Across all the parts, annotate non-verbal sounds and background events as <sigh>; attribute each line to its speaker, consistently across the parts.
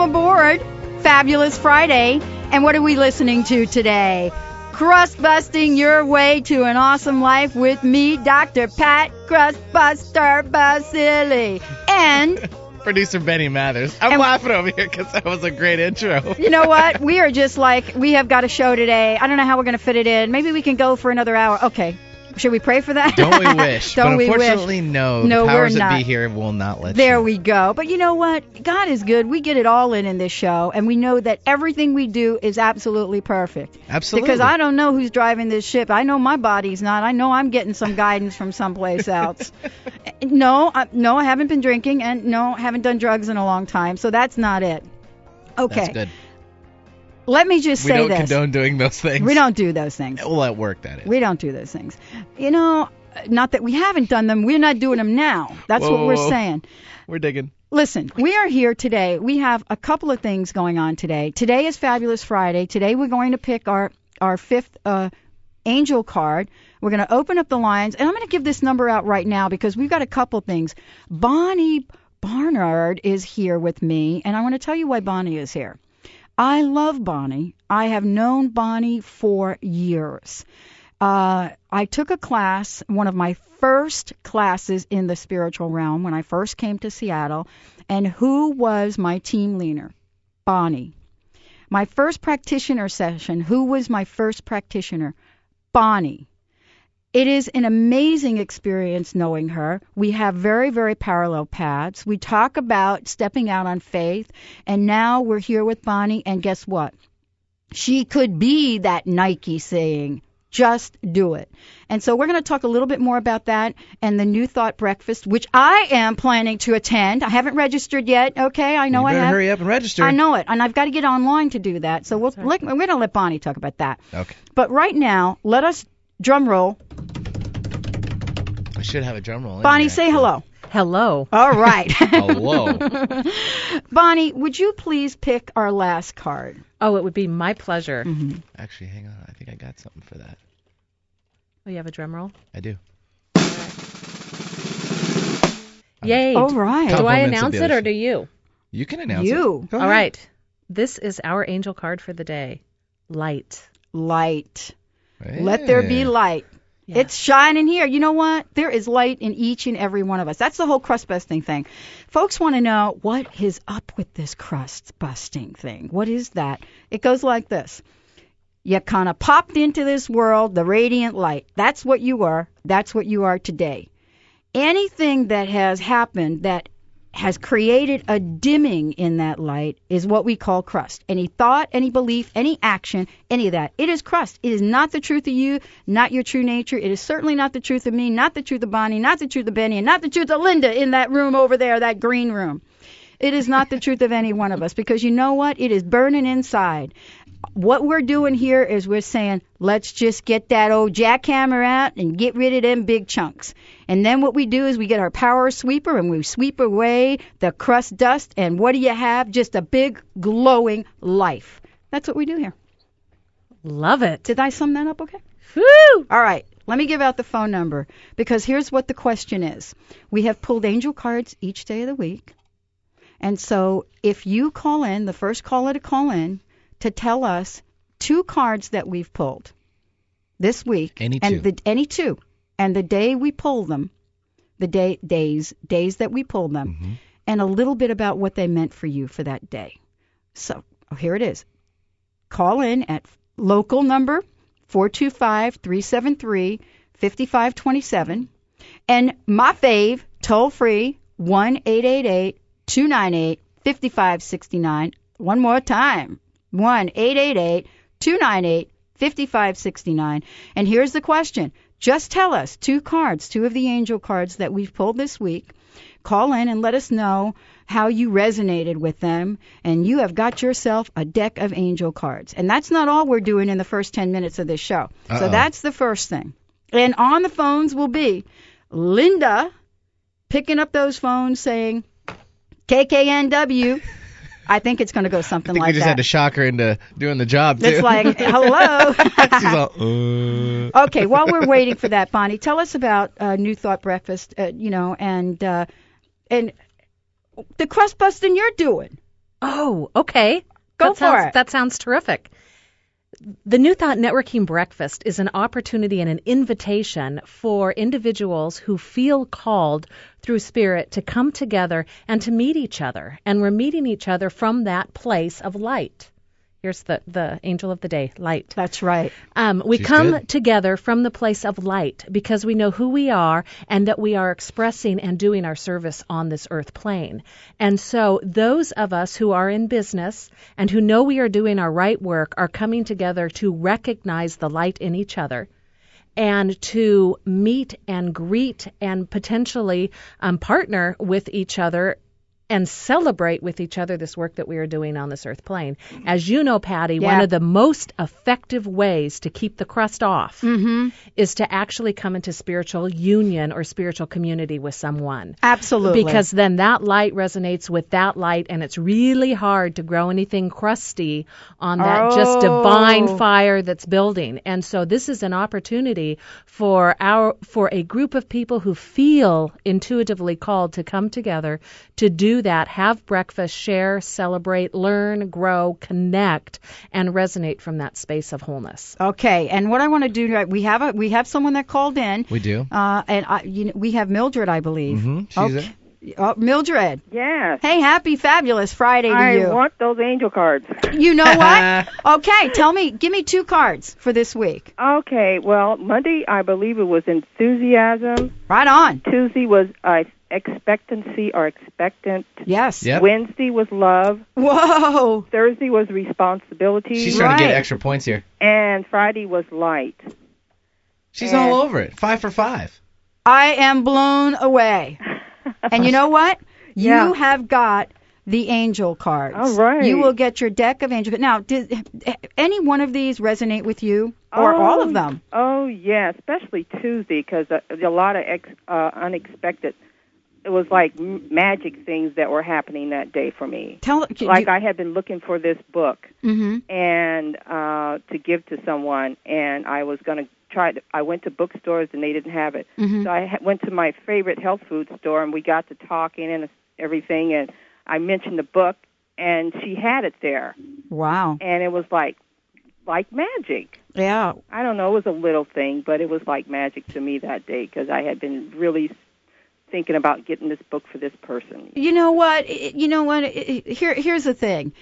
Speaker 1: welcome aboard. Fabulous Friday. And what are we listening to today? Crust busting your way to an awesome life with me, Dr. Pat Crustbuster Baccili. And <laughs>
Speaker 2: Producer Benny Mathers. I'm
Speaker 1: And-
Speaker 2: laughing over here because that was a great intro.
Speaker 1: you know <laughs> what? We are just like, we have got a show today. I don't know how we're going to fit it in. Maybe we can go for another hour. Okay. Should we pray for that?
Speaker 2: Don't we <laughs> wish?
Speaker 1: Don't
Speaker 2: but
Speaker 1: we wish?
Speaker 2: no.
Speaker 1: No,
Speaker 2: the
Speaker 1: we're
Speaker 2: powers that
Speaker 1: not.
Speaker 2: be here will not let
Speaker 1: There
Speaker 2: you.
Speaker 1: we go. But you know what? God is good. We get it all in in this show, and we know that everything we do is absolutely perfect.
Speaker 2: Absolutely.
Speaker 1: Because I don't know who's driving this ship. I know my body's not. I know I'm getting some guidance from someplace <laughs> else. no, I, no, I haven't been drinking, and no, I haven't done drugs in a long time. So that's not it. Okay. Let me just say We
Speaker 2: don't
Speaker 1: this.
Speaker 2: condone doing those things.
Speaker 1: we don't do those things. <laughs>
Speaker 2: Well, at work, that is.
Speaker 1: We don't do those things. You know, not that we haven't done them. We're not doing them now. That's
Speaker 2: Whoa,
Speaker 1: what we're
Speaker 2: whoa.
Speaker 1: saying.
Speaker 2: We're digging.
Speaker 1: Listen, we are here today. We have a couple of things going on today. Today is Fabulous Friday. Today we're going to pick our our fifth uh, angel card. We're going to open up the lines, and I'm going to give this number out right now because we've got a couple things. Bonnie Barnard is here with me, and I want to tell you why Bonnie is here. I love Bonnie. I have known Bonnie for years. Uh, I took a class, one of my first classes in the spiritual realm when I first came to Seattle. And who was my team leader? Bonnie. My first practitioner session, who was my first practitioner? Bonnie. It is an amazing experience knowing her. We have very, very parallel paths. We talk about stepping out on faith, and now we're here with Bonnie, and guess what? She could be that Nike saying, just do it. And so we're going to talk a little bit more about that and the New Thought Breakfast, which I am planning to attend. I haven't registered yet. Okay, I know
Speaker 2: you
Speaker 1: I
Speaker 2: better
Speaker 1: have.
Speaker 2: hurry up and register.
Speaker 1: I know it, and I've got to get online to do that. So we'll, let, we're going to let Bonnie talk about that.
Speaker 2: Okay.
Speaker 1: But right now, let us drum roll.
Speaker 2: I should have a drum roll.
Speaker 1: Bonnie, say hello.
Speaker 3: Hello.
Speaker 1: All right. <laughs> <laughs>
Speaker 2: Hello.
Speaker 1: Bonnie, would you please pick our last card?
Speaker 3: Oh, it would be my pleasure. Mm-hmm.
Speaker 2: Actually, hang on. I think I got something for that.
Speaker 3: Oh, you have a drum roll?
Speaker 2: I do.
Speaker 3: Yay.
Speaker 1: All right.
Speaker 3: do I announce it or do you?
Speaker 2: You can announce
Speaker 1: You.
Speaker 2: it. Go
Speaker 3: All
Speaker 2: ahead.
Speaker 3: right. This is our angel card for the day. Light.
Speaker 1: Light. Let there be light.
Speaker 3: Yeah.
Speaker 1: It's shining here. You know what? There is light in each and every one of us. That's the whole crust busting thing. Folks want to know what is up with this crust busting thing. What is that? It goes like this. You kind of popped into this world, the radiant light. That's what you are. That's what you are today. Anything that has happened that has created a dimming in that light is what we call crust. Any thought, any belief, any action, any of that. It is crust. It is not the truth of you, not your true nature. It is certainly not the truth of me, not the truth of Bonnie, not the truth of Benny, and not the truth of Linda in that room over there, that green room. It is not the truth of any one of us because you know what? It is burning inside. What we're doing here is we're saying, let's just get that old jackhammer out and get rid of them big chunks. And then what we do is we get our power sweeper and we sweep away the crust dust. And what do you have? Just a big glowing life. That's what we do here.
Speaker 3: Love it.
Speaker 1: Did I sum that up okay?
Speaker 3: Woo!
Speaker 1: All right. Let me give out the phone number because here's what the question is. We have pulled angel cards each day of the week. And so if you call in, the first caller to call in to tell us two cards that we've pulled this week
Speaker 2: Any
Speaker 1: and
Speaker 2: two.
Speaker 1: the any two and the day we pulled them, the day days days that we pulled them
Speaker 2: Mm-hmm.
Speaker 1: and a little bit about what they meant for you for that day. So, oh, here it is. Call in at local number 425-373-5527 and my fave toll free 1-888-298-5569. One more time. 1-888-298-5569. And here's the question. Just tell us two cards, two of the angel cards that we've pulled this week. Call in and let us know how you resonated with them, and you have got yourself a deck of angel cards. And that's not all we're doing in the first 10 minutes of this show. So
Speaker 2: Uh-oh.
Speaker 1: that's the first thing. And on the phones will be Linda picking up those phones saying, KKNW. I think it's going to go something
Speaker 2: I think
Speaker 1: like
Speaker 2: we just
Speaker 1: that.
Speaker 2: had to shock her into doing the job too.
Speaker 1: it's like, hello. <laughs>
Speaker 2: She's all, uh.
Speaker 1: okay, while we're waiting for that, Bonnie, tell us about uh, New Thought Breakfast, uh, you know, and uh, and the crust busting you're doing.
Speaker 3: Oh, okay.
Speaker 1: Go
Speaker 3: that
Speaker 1: for
Speaker 3: sounds,
Speaker 1: it.
Speaker 3: That sounds terrific. The New Thought Networking Breakfast is an opportunity and an invitation for individuals who feel called through Spirit to come together and to meet each other. And we're meeting each other from that place of light. Here's the, the angel of the day, light.
Speaker 1: That's right.
Speaker 3: Um, we
Speaker 2: She's
Speaker 3: come
Speaker 2: good.
Speaker 3: together from the place of light because we know who we are and that we are expressing and doing our service on this earth plane. And so those of us who are in business and who know we are doing our right work are coming together to recognize the light in each other and to meet and greet and potentially um, partner with each other and celebrate with each other this work that we are doing on this earth plane. As you know, Patty, one of the most effective ways to keep the crust off
Speaker 1: Mm-hmm.
Speaker 3: is to actually come into spiritual union or spiritual community with someone.
Speaker 1: Absolutely.
Speaker 3: Because then that light resonates with that light, and it's really hard to grow anything crusty on that just
Speaker 1: Oh.
Speaker 3: divine fire that's building. And so this is an opportunity for our for a group of people who feel intuitively called to come together to do that, have breakfast, share, celebrate, learn, grow, connect, and resonate from that space of wholeness.
Speaker 1: Okay, and what I want to do, right, we have a we have someone that called in,
Speaker 2: We do.
Speaker 1: uh, and I, you know, we have Mildred, I believe.
Speaker 2: Mm-hmm. She's
Speaker 1: Okay. Oh, Mildred.
Speaker 4: Yes.
Speaker 1: Hey, happy fabulous Friday to
Speaker 4: I
Speaker 1: you.
Speaker 4: want those angel cards.
Speaker 1: You know what? <laughs> okay, tell me, give me two cards for this week.
Speaker 4: Okay, well, Monday I believe it was enthusiasm.
Speaker 1: Right on.
Speaker 4: Tuesday was uh, expectancy or expectant.
Speaker 1: Yes.
Speaker 2: Yep.
Speaker 4: Wednesday was love.
Speaker 1: Whoa.
Speaker 4: Thursday was responsibility.
Speaker 2: She's trying to get extra points here.
Speaker 4: and Friday was light.
Speaker 2: She's
Speaker 4: Yeah.
Speaker 2: all over it. Five for five.
Speaker 1: I am blown away. <laughs> And you know what?
Speaker 4: Yeah.
Speaker 1: You have got the angel cards.
Speaker 4: All right.
Speaker 1: You will get your deck of angel. Cards. Now, did any one of these resonate with you, or all of them?
Speaker 4: Oh yeah, especially Tuesday because uh, a lot of ex, uh, unexpected. It was like magic things that were happening that day for me.
Speaker 1: Tell.
Speaker 4: Like I had been looking for this book
Speaker 1: hmm
Speaker 4: and uh, to give to someone, and I was going to try. To, I went to bookstores and they didn't have it,
Speaker 1: hmm
Speaker 4: so I ha- went to my favorite health food store and we got to talking and everything, and I mentioned the book, and she had it there,
Speaker 1: Wow.
Speaker 4: and it was like like magic.
Speaker 1: Yeah.
Speaker 4: I don't know, it was a little thing, but it was like magic to me that day because I had been really thinking about getting this book for this person.
Speaker 1: You know what? You know what? I- I- Here, here's the thing.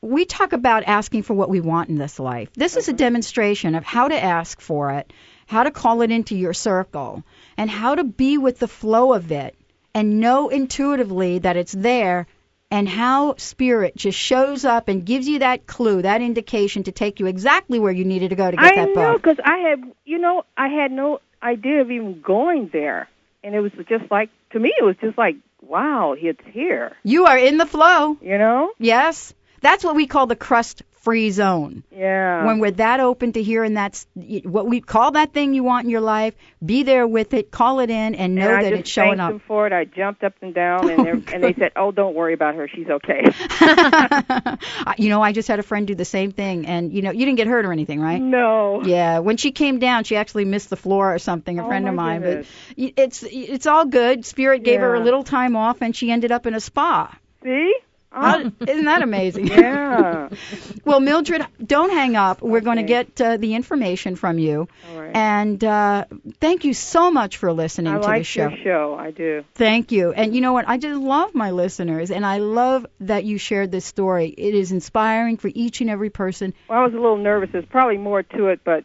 Speaker 1: We talk about asking for what we want in this life. This is a mm-hmm. demonstration of how to ask for it, how to call it into your circle, and how to be with the flow of it and know intuitively that it's there and how spirit just shows up and gives you that clue, that indication to take you exactly where you needed to go to get
Speaker 4: I
Speaker 1: that
Speaker 4: know
Speaker 1: book.
Speaker 4: because I had, you know, I had no idea of even going there, and it was just like to me, it was just like, wow, it's here,
Speaker 1: You are in the flow.
Speaker 4: you know?
Speaker 1: Yes. That's what we call the crust free zone.
Speaker 4: Yeah.
Speaker 1: when we're that open to hearing that's what we call that thing you want in your life, be there with it, call it in, and know
Speaker 4: and I
Speaker 1: that it's showing up.
Speaker 4: them for it. I jumped up and down, <laughs> and, they're- and they said, "Oh, don't worry about her. She's okay." <laughs>
Speaker 1: you know, I just had a friend do the same thing, and you know, you didn't get hurt or anything, right?
Speaker 4: no.
Speaker 1: Yeah, when she came down, she actually missed the floor or something. A
Speaker 4: Oh,
Speaker 1: friend of mine,
Speaker 4: goodness.
Speaker 1: but it's it's all good. Spirit gave her a little time off, and she ended up in a spa.
Speaker 4: See?
Speaker 1: How-
Speaker 4: Oh,
Speaker 1: isn't that amazing? <laughs>
Speaker 4: yeah. <laughs>
Speaker 1: well, Mildred, don't hang up. We're going to get uh, the information from you,
Speaker 4: All right.
Speaker 1: and uh, thank you so much for listening
Speaker 4: I
Speaker 1: to the
Speaker 4: like
Speaker 1: show.
Speaker 4: your show. I do.
Speaker 1: Thank you. And you know what? I just love my listeners, and I love that you shared this story. It is inspiring for each and every person.
Speaker 4: Well, I was a little nervous. There's probably more to it, but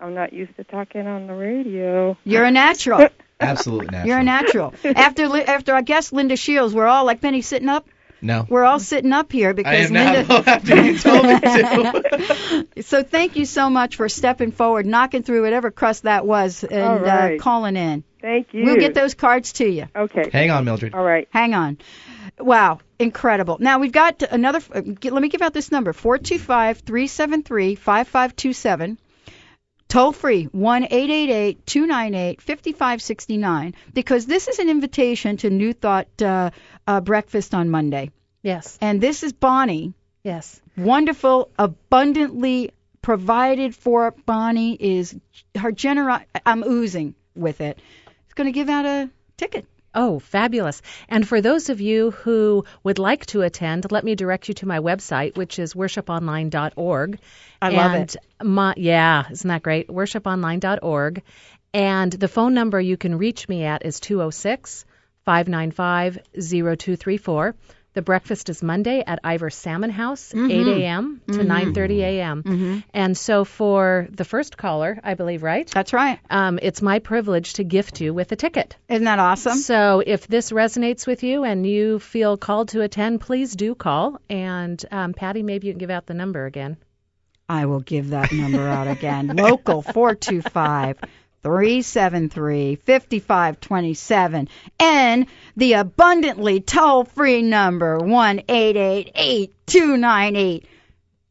Speaker 4: I'm not used to talking on the radio.
Speaker 1: You're a natural.
Speaker 2: Absolutely natural.
Speaker 1: You're a natural. <laughs> After Li- after our guest Linda Shields, we're all like Penny sitting up.
Speaker 2: No.
Speaker 1: We're all sitting up here
Speaker 2: I
Speaker 1: because
Speaker 2: am now
Speaker 1: Linda.
Speaker 2: after you told me to. <laughs>
Speaker 1: so thank you so much for stepping forward, knocking through whatever crust that was, and
Speaker 4: All right.
Speaker 1: uh, calling in.
Speaker 4: Thank you.
Speaker 1: We'll get those cards to you.
Speaker 4: Okay.
Speaker 2: Hang on, Mildred.
Speaker 4: All right.
Speaker 1: Hang on. Wow, incredible. Now we've got another. uh, g- Let me give out this number: four two five three seven three five five two seven. Toll free one eight eight eight two nine eight fifty five sixty nine. Because this is an invitation to New Thought uh, uh, breakfast on Monday,
Speaker 3: Yes,
Speaker 1: and this is Bonnie.
Speaker 3: yes.
Speaker 1: Wonderful, abundantly provided for. Bonnie is her generous. I'm oozing with it. It's going to give out a ticket
Speaker 3: Oh, fabulous. And for those of you who would like to attend, let me direct you to my website, which is worshiponline.org.
Speaker 1: I love
Speaker 3: and
Speaker 1: it.
Speaker 3: My, yeah, isn't that great? Worshiponline.org. And the phone number you can reach me at is 206 595 0234. The breakfast is Monday at Ivar Salmon House,
Speaker 1: Mm-hmm.
Speaker 3: 8 a.m. to 9:30 a.m. And so for the first caller, I believe, right?
Speaker 1: That's right.
Speaker 3: Um, it's my privilege to gift you with a ticket.
Speaker 1: Isn't that awesome?
Speaker 3: So if this resonates with you and you feel called to attend, please do call. And um, Patty, maybe you can give out the number again.
Speaker 1: I will give that number out again. Local 425 373 5527 and the abundantly toll free number 1 298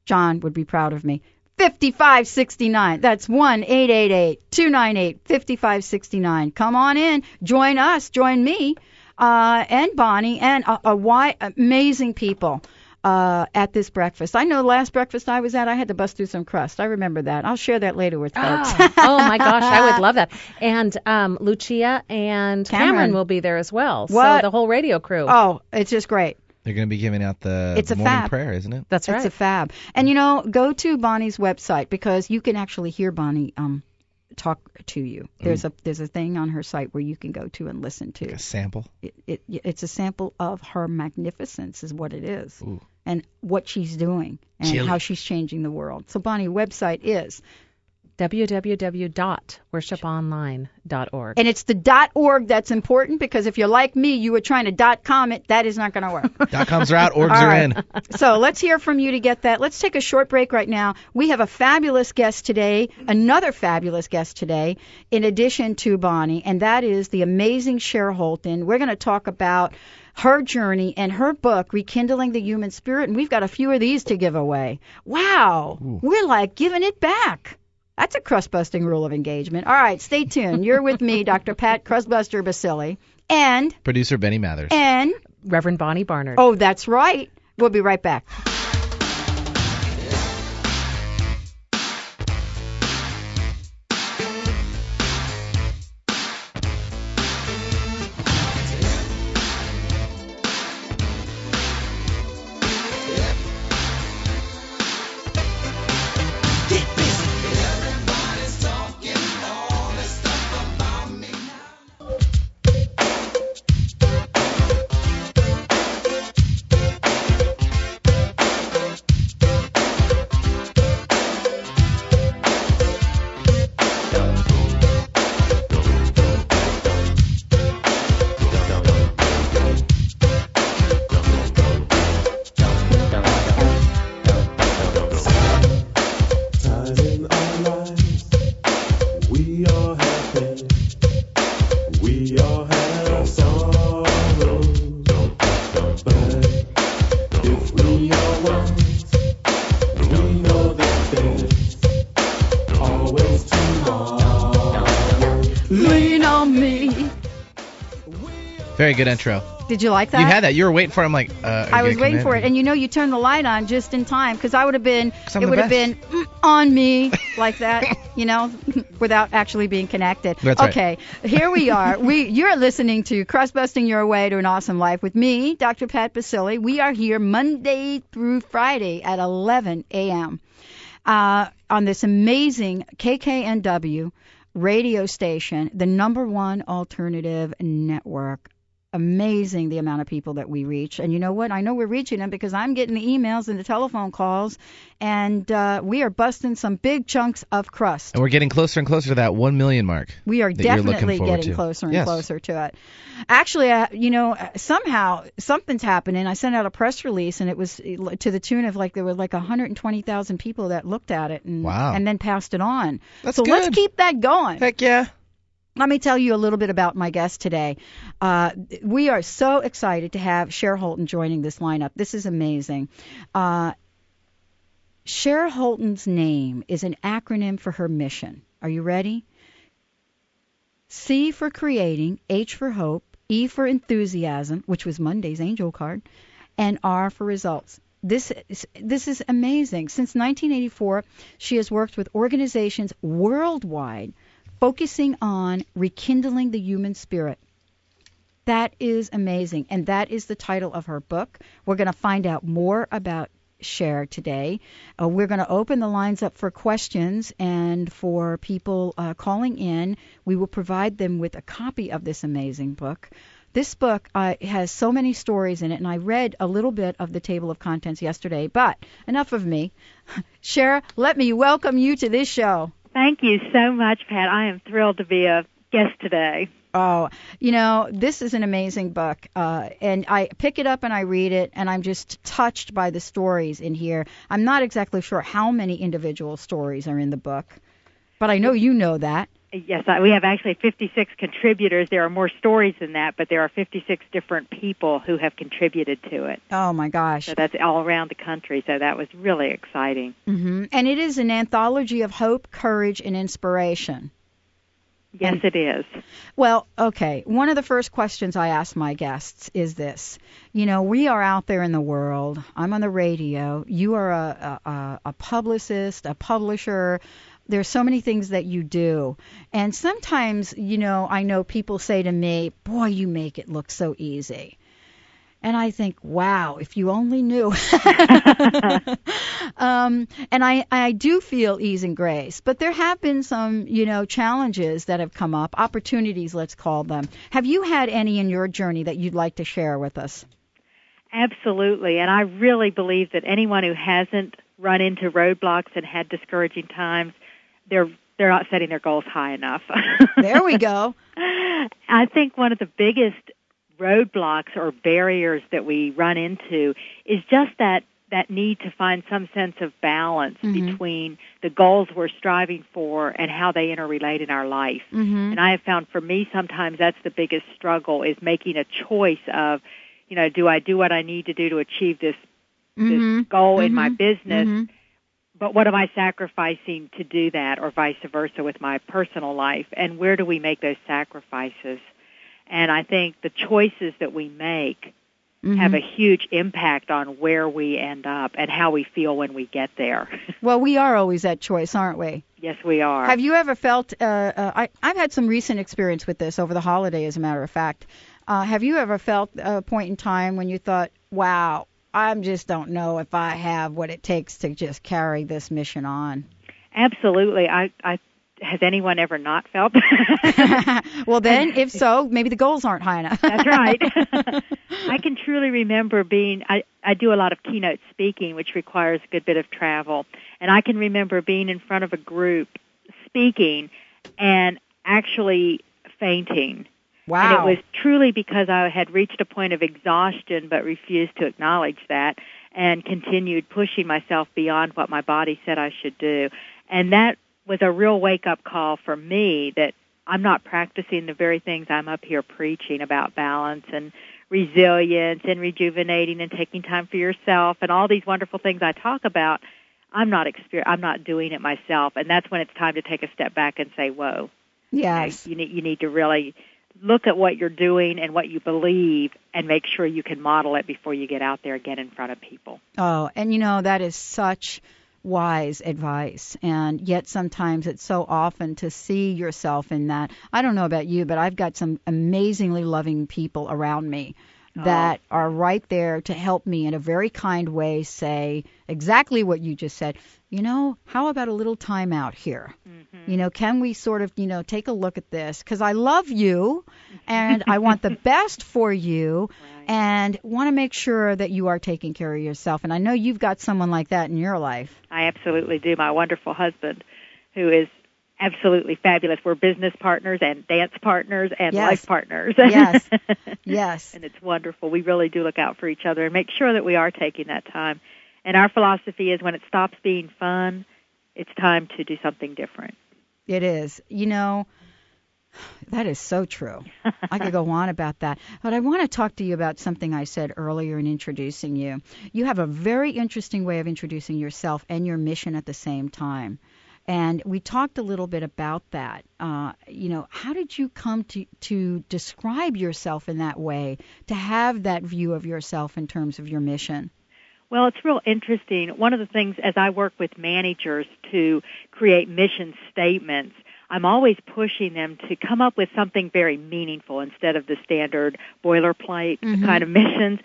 Speaker 1: John would be proud of me. 5569. That's 1 298 5569. Come on in. Join us. Join me uh, and Bonnie and a, a wide, amazing people uh, at this breakfast. I know the last breakfast I was at, I had to bust through some crust. I remember that. I'll share that later with folks. <laughs>
Speaker 3: oh my gosh, I would <laughs> love that. And um, Lucia and Cameron.
Speaker 1: Cameron.
Speaker 3: will be there as well.
Speaker 1: What?
Speaker 3: So the whole radio crew.
Speaker 1: oh, it's just great.
Speaker 2: They're going to be giving out the
Speaker 1: It's a
Speaker 2: morning
Speaker 1: fab.
Speaker 2: prayer, isn't it?
Speaker 3: That's right.
Speaker 1: It's a fab. And you know, go to Bonnie's website because you can actually hear Bonnie um talk to you. There's a there's a thing on her site where you can go to and listen to.
Speaker 2: A sample.
Speaker 1: It, it it's a sample of her magnificence is what it is.
Speaker 2: Ooh.
Speaker 1: And what she's doing and
Speaker 2: Chilly.
Speaker 1: how she's changing the world. So Bonnie website is
Speaker 3: www.worshiponline.org.
Speaker 1: and it's the dot org that's important because if you're like me, you were trying to dot com it, that is not going to work. <laughs>
Speaker 2: Dot coms are out, orgs
Speaker 1: All
Speaker 2: are in.
Speaker 1: so let's hear from you to get that. Let's take a short break right now. We have a fabulous guest today, another fabulous guest today, in addition to Bonnie, and that is the amazing Cher Holton. We're going to talk about her journey and her book, Rekindling the Human Spirit, and we've got a few of these to give away. Wow, we're like giving it back. That's a crust busting rule of engagement. All right, stay tuned. You're with me, <laughs> Dr. Pat Crustbuster Baccili, and
Speaker 2: Producer Benny Mathers.
Speaker 1: and
Speaker 3: Reverend Bonnie Barnard.
Speaker 1: oh, that's right. We'll be right back. Me.
Speaker 2: Very good intro.
Speaker 1: Did you like that?
Speaker 2: You had that. You were waiting for it. I'm like, uh,
Speaker 1: I was waiting for it, and you know, you turned the light on just in time because I would have been. It would have been mm, on me like that, you know, <laughs> without actually being connected.
Speaker 2: That's right.
Speaker 1: okay, here we are. We you're listening to Crust Busting Your Way to an Awesome Life with me, Dr. Pat Baccili. We are here Monday through Friday at 11 a.m. Uh, on this amazing KKNW radio station, the number one alternative network amazing the amount of people that we reach. And you know what? I know we're reaching them because I'm getting the emails and the telephone calls, and uh, we are busting some big chunks of crust.
Speaker 2: And we're getting closer and closer to that one million mark.
Speaker 1: We are
Speaker 2: that you're looking
Speaker 1: definitely getting
Speaker 2: to.
Speaker 1: closer and
Speaker 2: Yes.
Speaker 1: closer to it. Actually, uh, you know, uh, somehow something's happening. I sent out a press release, and it was to the tune of like there were like 120,000 people that looked at it and
Speaker 2: Wow.
Speaker 1: and then passed it on.
Speaker 2: That's
Speaker 1: so let's keep that going.
Speaker 2: Heck yeah.
Speaker 1: Let me tell you a little bit about my guest today. Uh, we are so excited to have Cher Holton joining this lineup. This is amazing. Uh, Cher Holton's name is an acronym for her mission. Are you ready? C for creating, H for hope, E for enthusiasm, which was Monday's angel card, and R for results. This is, this is amazing. Since 1984, she has worked with organizations worldwide focusing on rekindling the human spirit. That is amazing. And that is the title of her book. We're going to find out more about Cher today. Uh, we're going to open the lines up for questions and for people uh, calling in. We will provide them with a copy of this amazing book. This book uh, has so many stories in it, and I read a little bit of the table of contents yesterday. But enough of me. <laughs> Cher, let me welcome you to this show.
Speaker 5: Thank you so much, Pat. I am thrilled to be a guest today.
Speaker 1: Oh, you know, this is an amazing book. Uh, and I pick it up and I read it, and I'm just touched by the stories in here. I'm not exactly sure how many individual stories are in the book, but I know you know that.
Speaker 5: Yes, we have actually 56 contributors. There are more stories than that, but there are 56 different people who have contributed to it.
Speaker 1: Oh, my gosh.
Speaker 5: So that's all around the country. So that was really exciting.
Speaker 1: hmm And it is an anthology of hope, courage, and inspiration.
Speaker 5: Yes, it is.
Speaker 1: Well, okay. One of the first questions I ask my guests is this. You know, we are out there in the world. I'm on the radio. You are a, a, a publicist, a publisher. There's so many things that you do. And sometimes, you know, I know people say to me, boy, you make it look so easy. And I think, wow, if you only knew. <laughs> um, and I, I do feel ease and grace, but there have been some, you know, challenges that have come up, opportunities, let's call them. Have you had any in your journey that you'd like to share with us?
Speaker 5: Absolutely. And I really believe that anyone who hasn't run into roadblocks and had discouraging times, they're they're not setting their goals high enough. <laughs>
Speaker 1: There we go. <laughs>
Speaker 5: I think one of the biggest roadblocks or barriers that we run into is just that that need to find some sense of balance
Speaker 1: Mhm.
Speaker 5: between the goals we're striving for and how they interrelate in our life.
Speaker 1: hmm
Speaker 5: And I have found for me sometimes that's the biggest struggle is making a choice of, you know, do I do what I need to do to achieve this
Speaker 1: hmm
Speaker 5: this goal in my
Speaker 1: Mhm.
Speaker 5: business,
Speaker 1: Mhm.
Speaker 5: But what am I sacrificing to do that or vice versa with my personal life and where do we make those sacrifices? And I think the choices that we make
Speaker 1: Mhm.
Speaker 5: have a huge impact on where we end up and how we feel when we get there. <laughs>
Speaker 1: Well, we are always at choice, aren't we?
Speaker 5: yes, we are.
Speaker 1: Have you ever felt? Uh, uh, I, I've had some recent experience with this over the holiday, as a matter of fact. Uh, have you ever felt a point in time when you thought, "Wow, I just don't know if I have what it takes to just carry this mission on"?
Speaker 5: Absolutely. I, I has anyone ever not felt? that? <laughs>
Speaker 1: well, then, if so, maybe the goals aren't high enough.
Speaker 5: That's right. <laughs> I can truly remember being I, I do a lot of keynote speaking which requires a good bit of travel and I can remember being in front of a group speaking and actually fainting.
Speaker 1: Wow.
Speaker 5: And it was truly because I had reached a point of exhaustion but refused to acknowledge that and continued pushing myself beyond what my body said I should do. And that was a real wake up call for me that I'm not practicing the very things I'm up here preaching about balance and resilience and rejuvenating and taking time for yourself and all these wonderful things I talk about. I'm not exper- I'm not doing it myself, and that's when it's time to take a step back and say, "Whoa,
Speaker 1: yes.
Speaker 5: you need you need to really look at what you're doing and what you believe, and make sure you can model it before you get out there again in front of people."
Speaker 1: Oh, and you know that is such wise advice and yet sometimes it's so often to see yourself in that. I don't know about you, but I've got some amazingly loving people around me Oh. that are right there to help me in a very kind way say exactly what you just said. You know, how about a little time out here? Mm-hmm. You know, can we sort of, you know, take a look at this cuz I love you and I want the <laughs> best for you and want to make sure that you are taking care of yourself. And I know you've got someone like that in your life.
Speaker 5: I absolutely do. My wonderful husband, who is absolutely fabulous. We're business partners and dance partners and
Speaker 1: Yes.
Speaker 5: life partners.
Speaker 1: Yes. <laughs> Yes.
Speaker 5: and it's wonderful. We really do look out for each other and make sure that we are taking that time. And our philosophy is when it stops being fun, it's time to do something different.
Speaker 1: It is. You know, that is so true. I could go <laughs> on about that. But I want to talk to you about something I said earlier in introducing you. You have a very interesting way of introducing yourself and your mission at the same time. And we talked a little bit about that. Uh, you know, how did you come to to describe yourself in that way, to have that view of yourself in terms of your mission?
Speaker 5: Well, it's real interesting. One of the things as I work with managers to create mission statements, I'm always pushing them to come up with something very meaningful instead of the standard boilerplate
Speaker 1: Mhm.
Speaker 5: kind of <laughs> missions.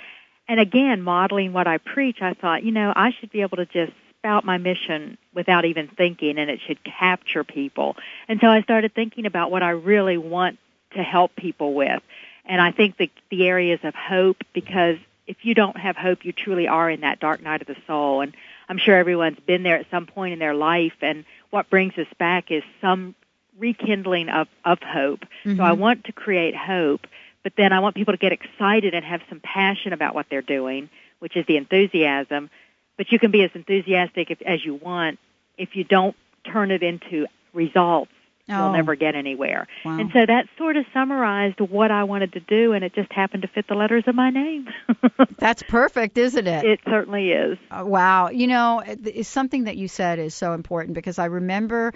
Speaker 5: And again, modeling what I preach, I thought, you know, I should be able to just spout my mission without even thinking and it should capture people. And so I started thinking about what I really want to help people with. And I think the the areas of hope because if you don't have hope, you truly are in that dark night of the soul. And I'm sure everyone's been there at some point in their life. And what brings us back is some rekindling of, of hope. So I
Speaker 1: Mhm.
Speaker 5: want to create hope, but then I want people to get excited and have some passion about what they're doing, which is the enthusiasm. But you can be as enthusiastic if, as you want. If you don't turn it into results,
Speaker 1: Oh,
Speaker 5: you'll never get anywhere.
Speaker 1: wow.
Speaker 5: And so that sort of summarized what I wanted to do, and it just happened to fit the letters of my name. <laughs>
Speaker 1: That's perfect, isn't it?
Speaker 5: it certainly is.
Speaker 1: Uh, wow. You know, something that you said is so important because I remember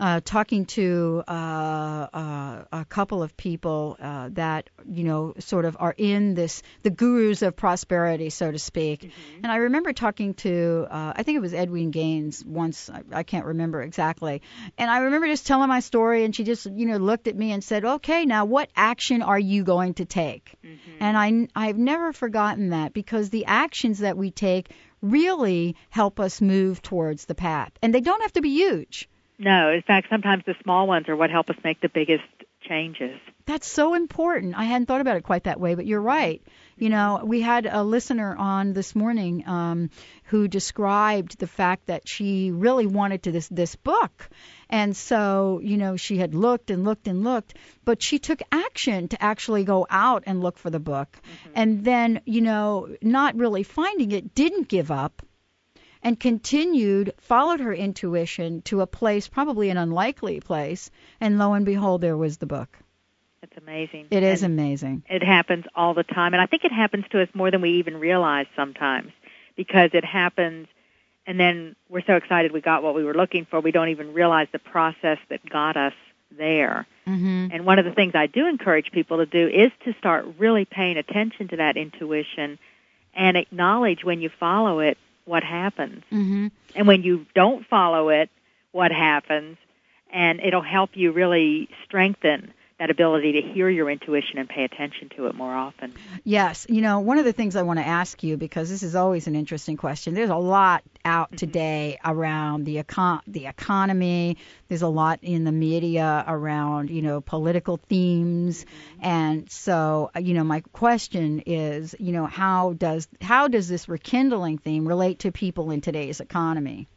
Speaker 1: uh, talking to uh, uh, a couple of people uh, that you know sort of are in this the gurus of prosperity, so to speak. And I remember talking to uh, I think it was Edwene Gaines once. I, I can't remember exactly. And I remember just telling my story, and she just you know looked at me and said, "Okay, now what action are you going to take?" And I I've never forgotten that because the actions that we take really help us move towards the path, and they don't have to be huge.
Speaker 5: No, in fact, sometimes the small ones are what help us make the biggest changes.
Speaker 1: That's so important. I hadn't thought about it quite that way, but you're right. You know, we had a listener on this morning um, who described the fact that she really wanted to this this book, and so you know she had looked and looked and looked, but she took action to actually go out and look for the book, and then you know not really finding it, didn't give up, and continued, followed her intuition to a place, probably an unlikely place, and lo and behold, there was the book.
Speaker 5: It's amazing.
Speaker 1: It is
Speaker 5: And
Speaker 1: amazing.
Speaker 5: It happens all the time, and I think it happens to us more than we even realize sometimes, because it happens, and then we're so excited we got what we were looking for, we don't even realize the process that got us there.
Speaker 1: hmm
Speaker 5: And one of the things I do encourage people to do is to start really paying attention to that intuition and acknowledge when you follow it what happens.
Speaker 1: hmm
Speaker 5: And when you don't follow it, what happens. And it'll help you really strengthen that ability to hear your intuition and pay attention to it more often.
Speaker 1: Yes. You know, one of the things I want to ask you because this is always an interesting question. There's a lot out today around the econ- the economy. There's a lot in the media around, you know, political themes. And so, uh, you know, my question is, you know, how does how does this rekindling theme relate to people in today's economy?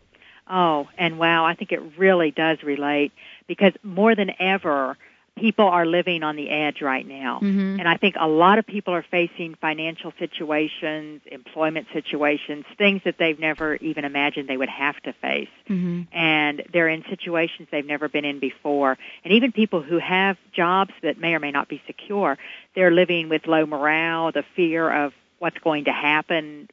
Speaker 5: Oh, and wow, I think it really does relate because more than ever, people are living on the edge right now.
Speaker 1: Mhm.
Speaker 5: And I think a lot of people are facing financial situations, employment situations, things that they've never even imagined they would have to face.
Speaker 1: hmm
Speaker 5: And they're in situations they've never been in before. And even people who have jobs that may or may not be secure, they're living with low morale, the fear of what's going to happen.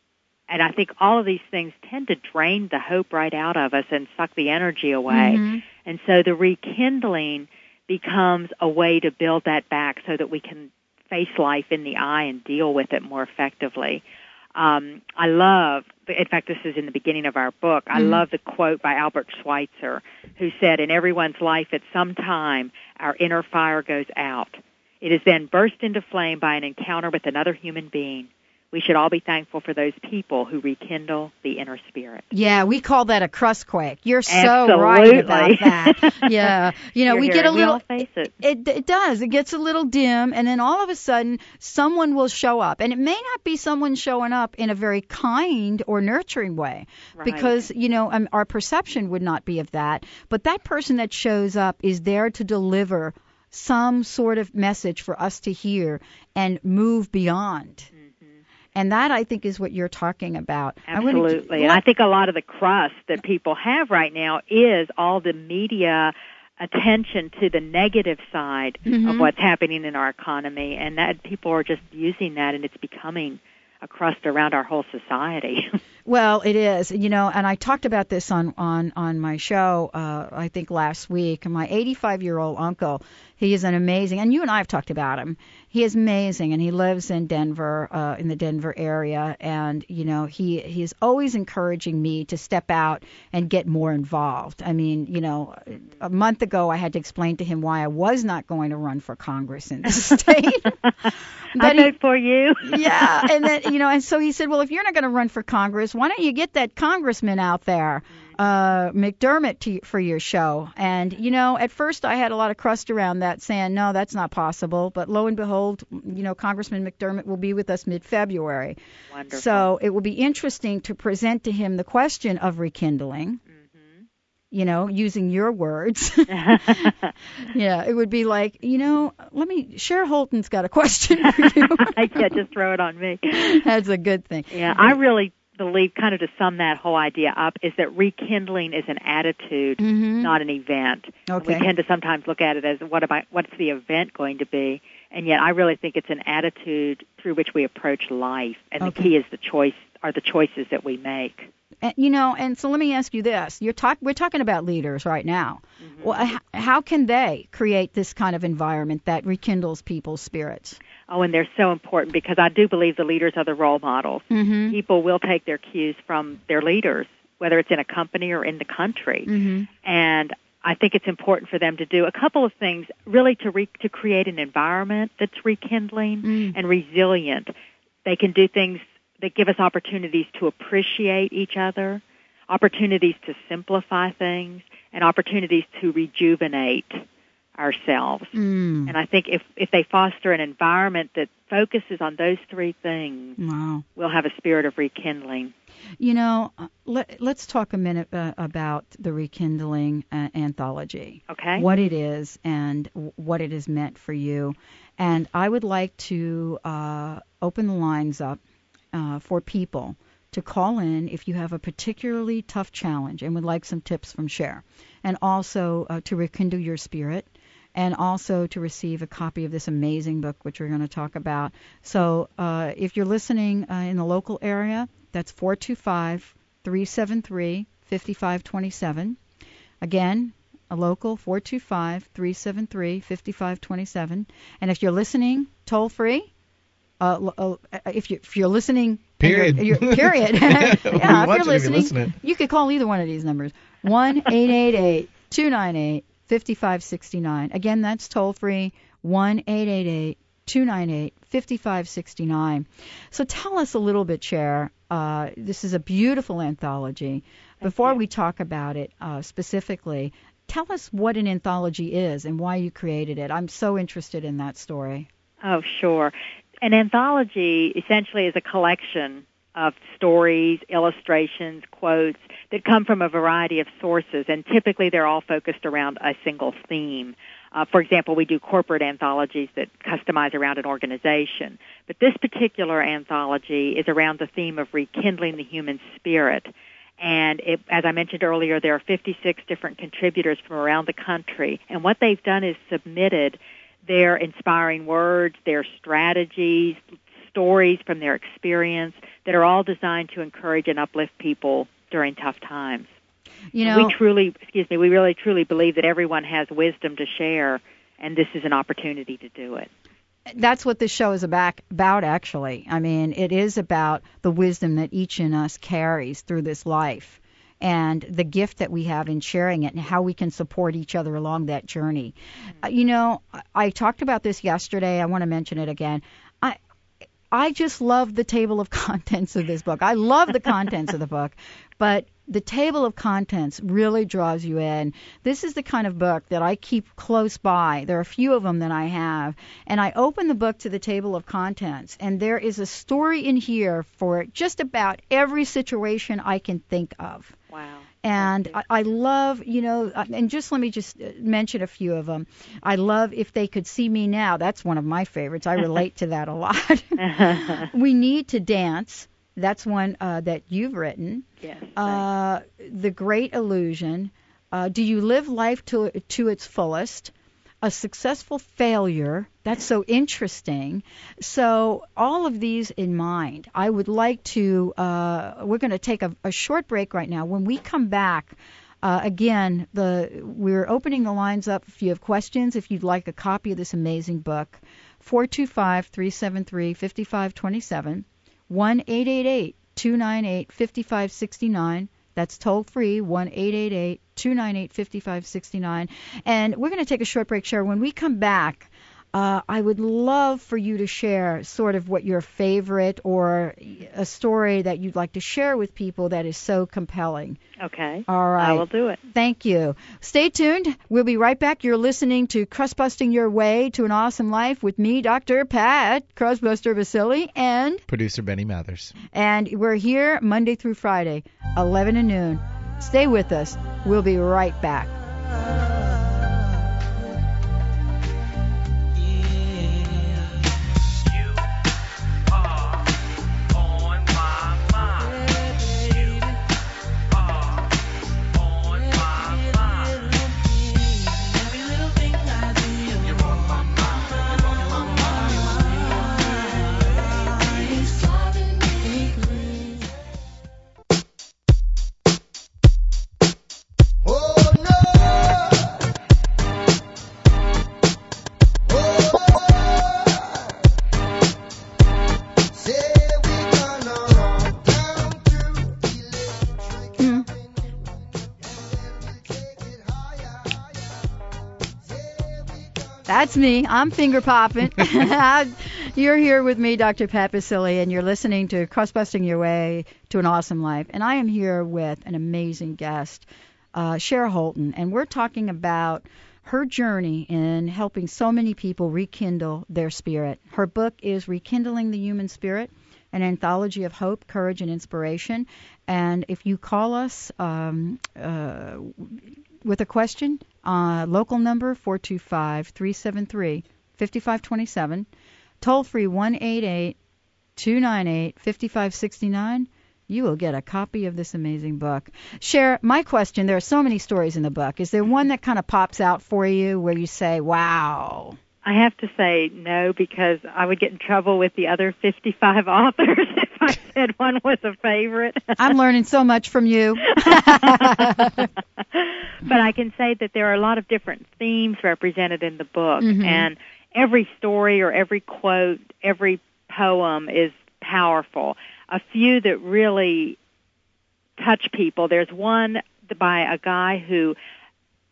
Speaker 5: And I think all of these things tend to drain the hope right out of us and suck the energy away.
Speaker 1: Mhm.
Speaker 5: And so the rekindling becomes a way to build that back so that we can face life in the eye and deal with it more effectively. Um, I love, in fact, this is in the beginning of our book. I
Speaker 1: Mhm.
Speaker 5: love the quote by Albert Schweitzer, who said, "In everyone's life, at some time, our inner fire goes out. It is then burst into flame by an encounter with another human being. We should all be thankful for those people who rekindle the inner spirit."
Speaker 1: Yeah, we call that a crust quake. You're so
Speaker 5: Absolutely.
Speaker 1: right about that. <laughs> Yeah, you know,
Speaker 5: You're
Speaker 1: we get a little.
Speaker 5: face it.
Speaker 1: It, it does. It gets a little dim, and then all of a sudden, someone will show up, and it may not be someone showing up in a very kind or nurturing way,
Speaker 5: Right.
Speaker 1: because you know um, our perception would not be of that. But that person that shows up is there to deliver some sort of message for us to hear and move beyond. And that I think is what you're talking about. I
Speaker 5: Absolutely. And I think a lot of the crust that people have right now is all the media attention to the negative side
Speaker 1: Mhm.
Speaker 5: of what's happening in our economy and that people are just using that and it's becoming a crust around our whole society. <laughs>
Speaker 1: Well, it is, you know, and I talked about this on on on my show. Uh, I think last week. My 85 year old uncle, he is an amazing, and you and I have talked about him. He is amazing, and he lives in Denver, uh, in the Denver area, and you know, he he's always encouraging me to step out and get more involved. I mean, you know, a month ago I had to explain to him why I was not going to run for Congress in the <laughs> state.
Speaker 5: I vote for you. <laughs>
Speaker 1: yeah, and then you know, and so he said, "Well, if you're not going to run for Congress, why don't you get that congressman out there, uh, McDermott, to, for your show?" And you know, at first I had a lot of crust around that, saying, "No, that's not possible." But lo and behold, you know, Congressman McDermott will be with us mid-February, so it will be interesting to present to him the question of rekindling. You know, using your words. <laughs> <laughs> yeah, it would be like, you know, let me. Cher Holton's got a question for you. <laughs>
Speaker 5: yeah, just throw it on me.
Speaker 1: That's a good thing.
Speaker 5: Yeah, I really believe, kind of to sum that whole idea up, is that rekindling is an attitude,
Speaker 1: Mhm.
Speaker 5: not an event.
Speaker 1: Okay.
Speaker 5: We tend to sometimes look at it as what about what's the event going to be, and yet I really think it's an attitude through which we approach life, and
Speaker 1: Okay.
Speaker 5: the key is the choice are the choices that we make.
Speaker 1: And, you know, and so let me ask you this: You're talk we're talking about leaders right now. Well, how can they create this kind of environment that rekindles people's spirits?
Speaker 5: Oh, and they're so important because I do believe the leaders are the role models.
Speaker 1: Mm-hmm.
Speaker 5: People will take their cues from their leaders, whether it's in a company or in the country.
Speaker 1: Mm-hmm.
Speaker 5: and I think it's important for them to do a couple of things, really to re- to create an environment that's rekindling
Speaker 1: Mm.
Speaker 5: and resilient. They can do things that give us opportunities to appreciate each other, opportunities to simplify things, and opportunities to rejuvenate ourselves.
Speaker 1: Mm.
Speaker 5: And I think if if they foster an environment that focuses on those three things,
Speaker 1: Wow.
Speaker 5: we'll have a spirit of rekindling.
Speaker 1: You know, uh, let, let's talk a minute uh, about the rekindling uh, anthology.
Speaker 5: Okay?
Speaker 1: what it is and w- what it has meant for you. And I would like to uh, open the lines up uh, for people to call in if you have a particularly tough challenge and would like some tips from Cher, and also uh, to rekindle your spirit. And also to receive a copy of this amazing book, which we're going to talk about. So, uh, if you're listening uh, in the local area, that's 425 373 5527. Again, a local 425-373-5527 and if you're listening toll free uh, uh, if you if you're listening and you're-
Speaker 2: Period.
Speaker 1: you're- period <laughs> <laughs> yeah, if you're
Speaker 2: you to be
Speaker 1: listening,
Speaker 2: listening.
Speaker 1: you could call either one of these numbers 1-888-298-5569 again that's toll free 1-888-298-5569 so tell us a little bit Cher. uh, this is a beautiful anthology before we talk about it uh, specifically, tell us what an anthology is and why you created it. I'm so interested in that story.
Speaker 5: Oh, sure. An anthology essentially is a collection of stories, illustrations, quotes that come from a variety of sources, and typically they're all focused around a single theme. Uh, for example, we do corporate anthologies that customize around an organization, but this particular anthology is around the theme of rekindling the human spirit. And it, as I mentioned earlier, there are 56 different contributors from around the country, and what they've done is submitted their inspiring words, their strategies, stories from their experience that are all designed to encourage and uplift people during tough times.
Speaker 1: You know,
Speaker 5: we truly, excuse me, we really truly believe that everyone has wisdom to share, and this is an opportunity to do it.
Speaker 1: that's what this show is about, about actually. I mean, it is about the wisdom that each in us carries through this life and the gift that we have in sharing it and how we can support each other along that journey. Uh, you know, I, I talked about this yesterday. I want to mention it again. I just love the table of <laughs> contents of this book. I love the contents of the book, but the table of contents really draws you in. This is the kind of book that I keep close by. There are a few of them that I have, and I open the book to the table of contents, and there is a story in here for just about every situation I can think of. And I, I love, you know, uh, and just let me just uh, mention a few of them. I love if they could see me now. That's one of my favorites. I relate to that a lot. <laughs> we need to dance. That's one uh, that you've written.
Speaker 5: yes.
Speaker 1: Uh, the Great Illusion. Uh, do you live life to to its fullest? A successful failure. That's so interesting. So, all of these in mind, I would like to, uh, we're going to take a, a short break right now. When we come back, uh, again, the we're opening the lines up if you have questions, if you'd like a copy of this amazing book. 425 373 5527, 1 888 298 5569. That's toll free, 1 888 298 5569. And we're going to take a short break, Cher. When we come back, uh, I would love for you to share sort of what your favorite or a story that you'd like to share with people that is so compelling.
Speaker 5: Okay.
Speaker 1: All right.
Speaker 5: I will do it.
Speaker 1: Thank you. Stay tuned. We'll be right back. You're listening to Crust Busting Your Way to an Awesome Life with me, Dr. Pat Crustbuster Baccili, and
Speaker 2: Producer Benny Mathers.
Speaker 1: and we're here Monday through Friday, 11 to noon. Stay with us. We'll be right back. That's me. I'm finger popping. <laughs> <laughs> you're here with me, Dr. Pat Baccili, and you're listening to Crust Busting Your Way to an Awesome Life. And I am here with an amazing guest, uh, Cher Holton, and we're talking about her journey in helping so many people rekindle their spirit. Her book is Rekindling the Human Spirit, an anthology of hope, courage, and inspiration. And if you call us um, uh, with a question, uh, local number 425 373 5527, toll free 188 298 5569. You will get a copy of this amazing book. Cher my question. There are so many stories in the book. Is there one that kind of pops out for you where you say, "Wow"?
Speaker 5: I have to say no because I would get in trouble with the other 55 <laughs> authors I said one was a favorite.
Speaker 1: I'm learning so much from you. <laughs>
Speaker 5: but I can say that there are a lot of different themes represented in the book,
Speaker 1: Mhm.
Speaker 5: and every story or every quote, every poem is powerful. A few that really touch people. There's one by a guy who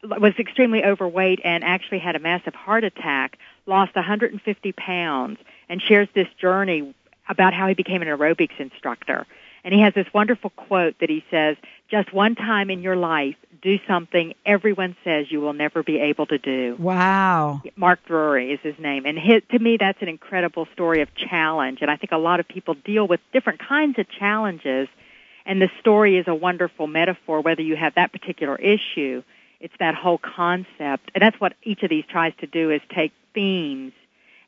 Speaker 5: was extremely overweight and actually had a massive heart attack, lost 150 pounds, and shares this journey about how he became an aerobics instructor. And he has this wonderful quote that he says, just one time in your life, do something everyone says you will never be able to do.
Speaker 1: Wow.
Speaker 5: Mark Drury is his name. And his, to me, that's an incredible story of challenge. And I think a lot of people deal with different kinds of challenges. And the story is a wonderful metaphor, whether you have that particular issue. It's that whole concept. And that's what each of these tries to do is take themes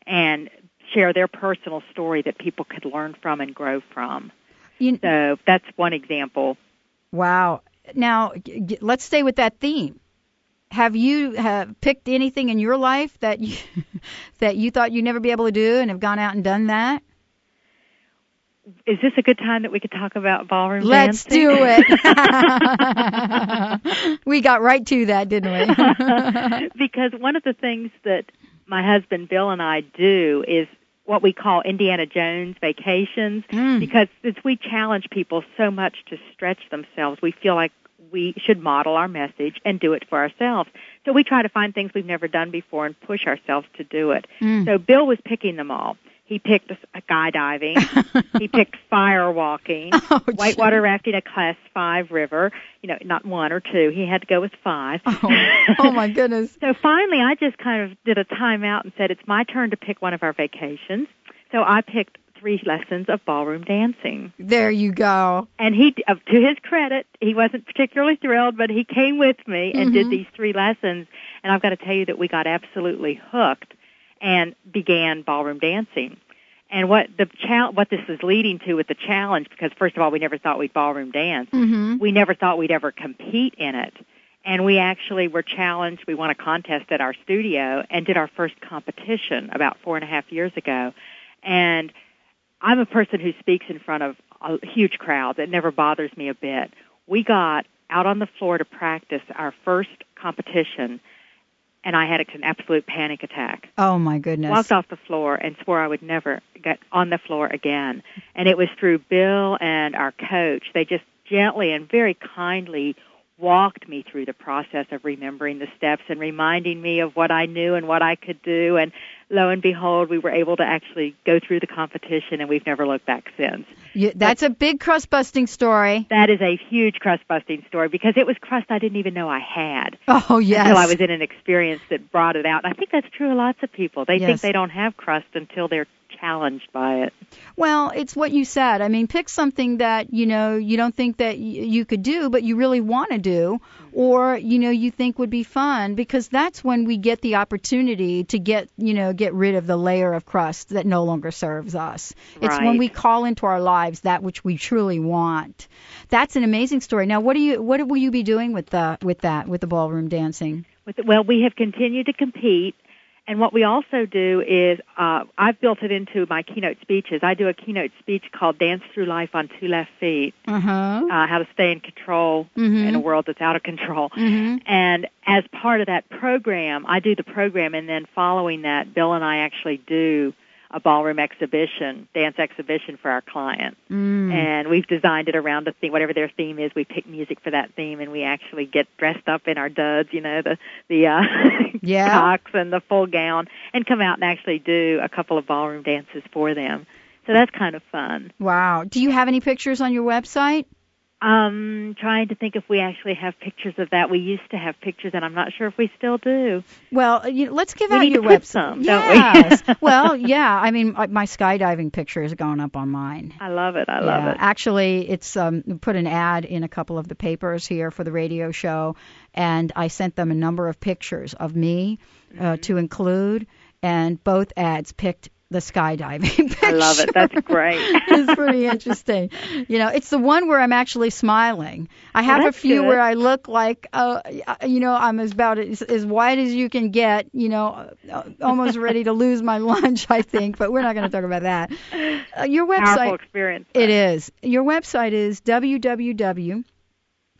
Speaker 5: and share their personal story that people could learn from and grow from.
Speaker 1: You,
Speaker 5: So that's one example.
Speaker 1: wow. Now, g- g- let's stay with that theme. Have you have picked anything in your life that you <laughs> that you thought you'd never be able to do and have gone out and done that?
Speaker 5: Is this a good time that we could talk about ballroom
Speaker 1: Let's
Speaker 5: dancing?
Speaker 1: do it. <laughs> <laughs> we got right to that, didn't we?
Speaker 5: because one of the things that my husband Bill and I do is what we call Indiana Jones vacations
Speaker 1: Mm.
Speaker 5: because since we challenge people so much to stretch themselves, we feel like we should model our message and do it for ourselves. So we try to find things we've never done before and push ourselves to do it.
Speaker 1: Mm.
Speaker 5: So Bill was picking them all. He picked a sky <laughs> he picked fire walking, <laughs>
Speaker 1: Oh,
Speaker 5: whitewater rafting a class five river. You know, not one or two. He had to go with five.
Speaker 1: Oh, <laughs> oh my goodness.
Speaker 5: So finally, I just kind of did a timeout and said, it's my turn to pick one of our vacations. So I picked three lessons of ballroom dancing.
Speaker 1: There you go.
Speaker 5: And he, uh, to his credit, he wasn't particularly thrilled, but he came with me and did
Speaker 1: Mhm.
Speaker 5: these three lessons. And I've got to tell you that we got absolutely hooked and began ballroom dancing. And what the chal- what this is leading to with the challenge, because first of all, we never thought we'd ballroom dance
Speaker 1: Mhm.
Speaker 5: we never thought we'd ever compete in it. And we actually were challenged. We won a contest at our studio and did our first competition about four and a half years ago. And I'm a person who speaks in front of a huge crowd. That never bothers me a bit. We got out on the floor to practice our first competition, and I had an absolute panic attack
Speaker 1: Oh my goodness.
Speaker 5: walked off the floor and swore I would never get on the floor again. And it was through Bill and our coach. They just gently and very kindly walked me through the process of remembering the steps and reminding me of what I knew and what I could do. And lo and behold, we were able to actually go through the competition and we've never looked back since.
Speaker 1: You- that's a big crust busting story.
Speaker 5: That is a huge crust busting story because it was crust I didn't even know I had
Speaker 1: Oh yes.
Speaker 5: until I was in an experience that brought it out. And I think that's true of lots of people. They
Speaker 1: Yes.
Speaker 5: think they don't have crust until they're challenged by it.
Speaker 1: Well, it's what you said. I mean, pick something that you know you don't think that y- you could do, but you really want to do, mm-hmm. or you know you think would be fun, because that's when we get the opportunity to get you know get rid of the layer of crust that no longer serves us. It's when we call into our lives that which we truly want. That's an amazing story. Now, what do you what will you be doing with the with that with the ballroom dancing?
Speaker 5: With the, well, we have continued to compete, and what we also do is uh, I've built it into my keynote speeches. I do a keynote speech called "Dance Through Life on Two Left Feet."
Speaker 1: Uh huh.
Speaker 5: Uh, how to stay in control
Speaker 1: Mhm.
Speaker 5: in a world that's out of control.
Speaker 1: hmm
Speaker 5: And as part of that program, I do the program, and then following that, Bill and I actually do a ballroom exhibition, dance exhibition for our client.
Speaker 1: Mm.
Speaker 5: And we've designed it around the theme, whatever their theme is. We pick music for that theme, and we actually get dressed up in our duds, you know, the the uh, <laughs>
Speaker 1: Yeah.
Speaker 5: socks and the full gown, and come out and actually do a couple of ballroom dances for them. So that's kind of fun.
Speaker 1: Wow. Do you have any pictures on your website?
Speaker 5: Um, trying to think if we actually have pictures of that. We used to have pictures, and I'm not sure if we still do.
Speaker 1: Well, you, let's give
Speaker 5: We
Speaker 1: out
Speaker 5: need
Speaker 1: your website.
Speaker 5: some, don't we? <laughs>
Speaker 1: well, yeah. I mean, my skydiving picture is going up on mine.
Speaker 5: I love it. I love
Speaker 1: yeah.
Speaker 5: it.
Speaker 1: Actually, it's um put an ad in a couple of the papers here for the radio show, and I sent them a number of pictures of me uh,
Speaker 5: Mm-hmm.
Speaker 1: to include, and both ads picked the skydiving <laughs> picture.
Speaker 5: I love it. That's great. <laughs>
Speaker 1: it's pretty interesting. You know, it's the one where I'm actually smiling. I have a few
Speaker 5: good.
Speaker 1: where I look like, uh, you know, I'm as about as, as white as you can get. You know, uh, almost ready to lose my <laughs> lunch. I think, but we're not going to talk about that. Uh, your
Speaker 5: Powerful
Speaker 1: website.
Speaker 5: experience.
Speaker 1: It is. Your website is www.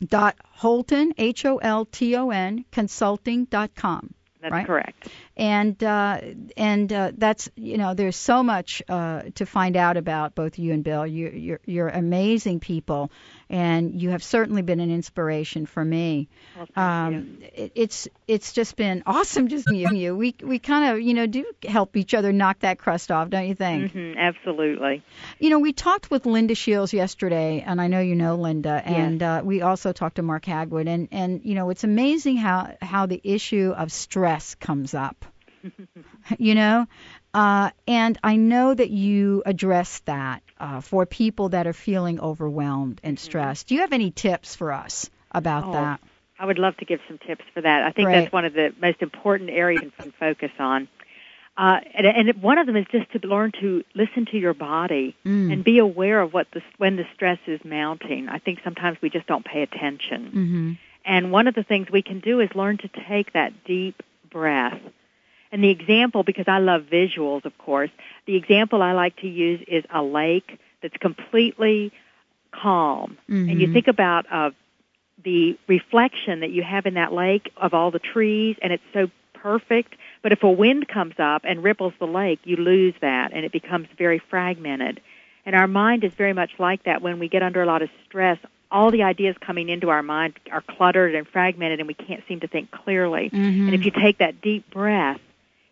Speaker 1: dot Holton H O L T O N consulting com
Speaker 5: That's
Speaker 1: right?
Speaker 5: correct.
Speaker 1: and uh, and uh, that's you know there's so much uh, to find out about both you and Bill. You, you're you're amazing people, and you have certainly been an inspiration for me.
Speaker 5: Well.
Speaker 1: Um, it, it's it's just been <laughs> awesome just meeting you. We we kind of you know do help each other knock that crust off, don't you think?
Speaker 5: hmm absolutely.
Speaker 1: You know, we talked with Linda Shields yesterday, and I know you know Linda, and uh, we also talked to Mark Hagwood, and and you know, it's amazing how how the issue of stress comes up. <laughs> you know, uh, and I know that you address that uh, for people that are feeling overwhelmed and stressed. Do you have any tips for us about
Speaker 5: Oh,
Speaker 1: that?
Speaker 5: I would love to give some tips for that. I think
Speaker 1: Great.
Speaker 5: that's one of the most important areas you can focus on. Uh, and, and one of them is just to learn to listen to your body
Speaker 1: Mm.
Speaker 5: and be aware of what the when the stress is mounting. I think sometimes we just don't pay attention.
Speaker 1: Mm-hmm.
Speaker 5: And one of the things we can do is learn to take that deep breath. And the example, because I love visuals, of course, the example I like to use is a lake that's completely calm. And you
Speaker 1: Mhm.
Speaker 5: think about uh, the reflection that you have in that lake of all the trees, and it's so perfect. But if a wind comes up and ripples the lake, you lose that, and it becomes very fragmented. And our mind is very much like that. When we get under a lot of stress, all the ideas coming into our mind are cluttered and fragmented, and we can't seem to think clearly.
Speaker 1: Mhm.
Speaker 5: And if you take that deep breath,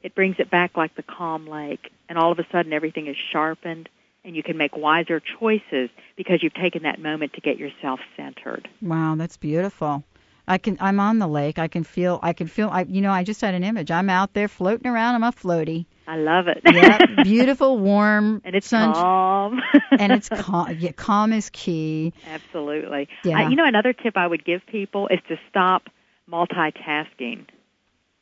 Speaker 5: it brings it back like the calm lake, and all of a sudden everything is sharpened, and you can make wiser choices because you've taken that moment to get yourself centered.
Speaker 1: Wow, that's beautiful. I can I'm on the lake. I can feel I can feel I you know, I just had an image. I'm out there floating around I'm a floaty.
Speaker 5: I love it.
Speaker 1: Yeah, <laughs> beautiful, warm
Speaker 5: and it's
Speaker 1: sun
Speaker 5: calm. <laughs>
Speaker 1: and it's <laughs> calm. Yeah, calm is key.
Speaker 5: Absolutely.
Speaker 1: Yeah.
Speaker 5: Uh, you know, another tip I would give people is to stop multitasking.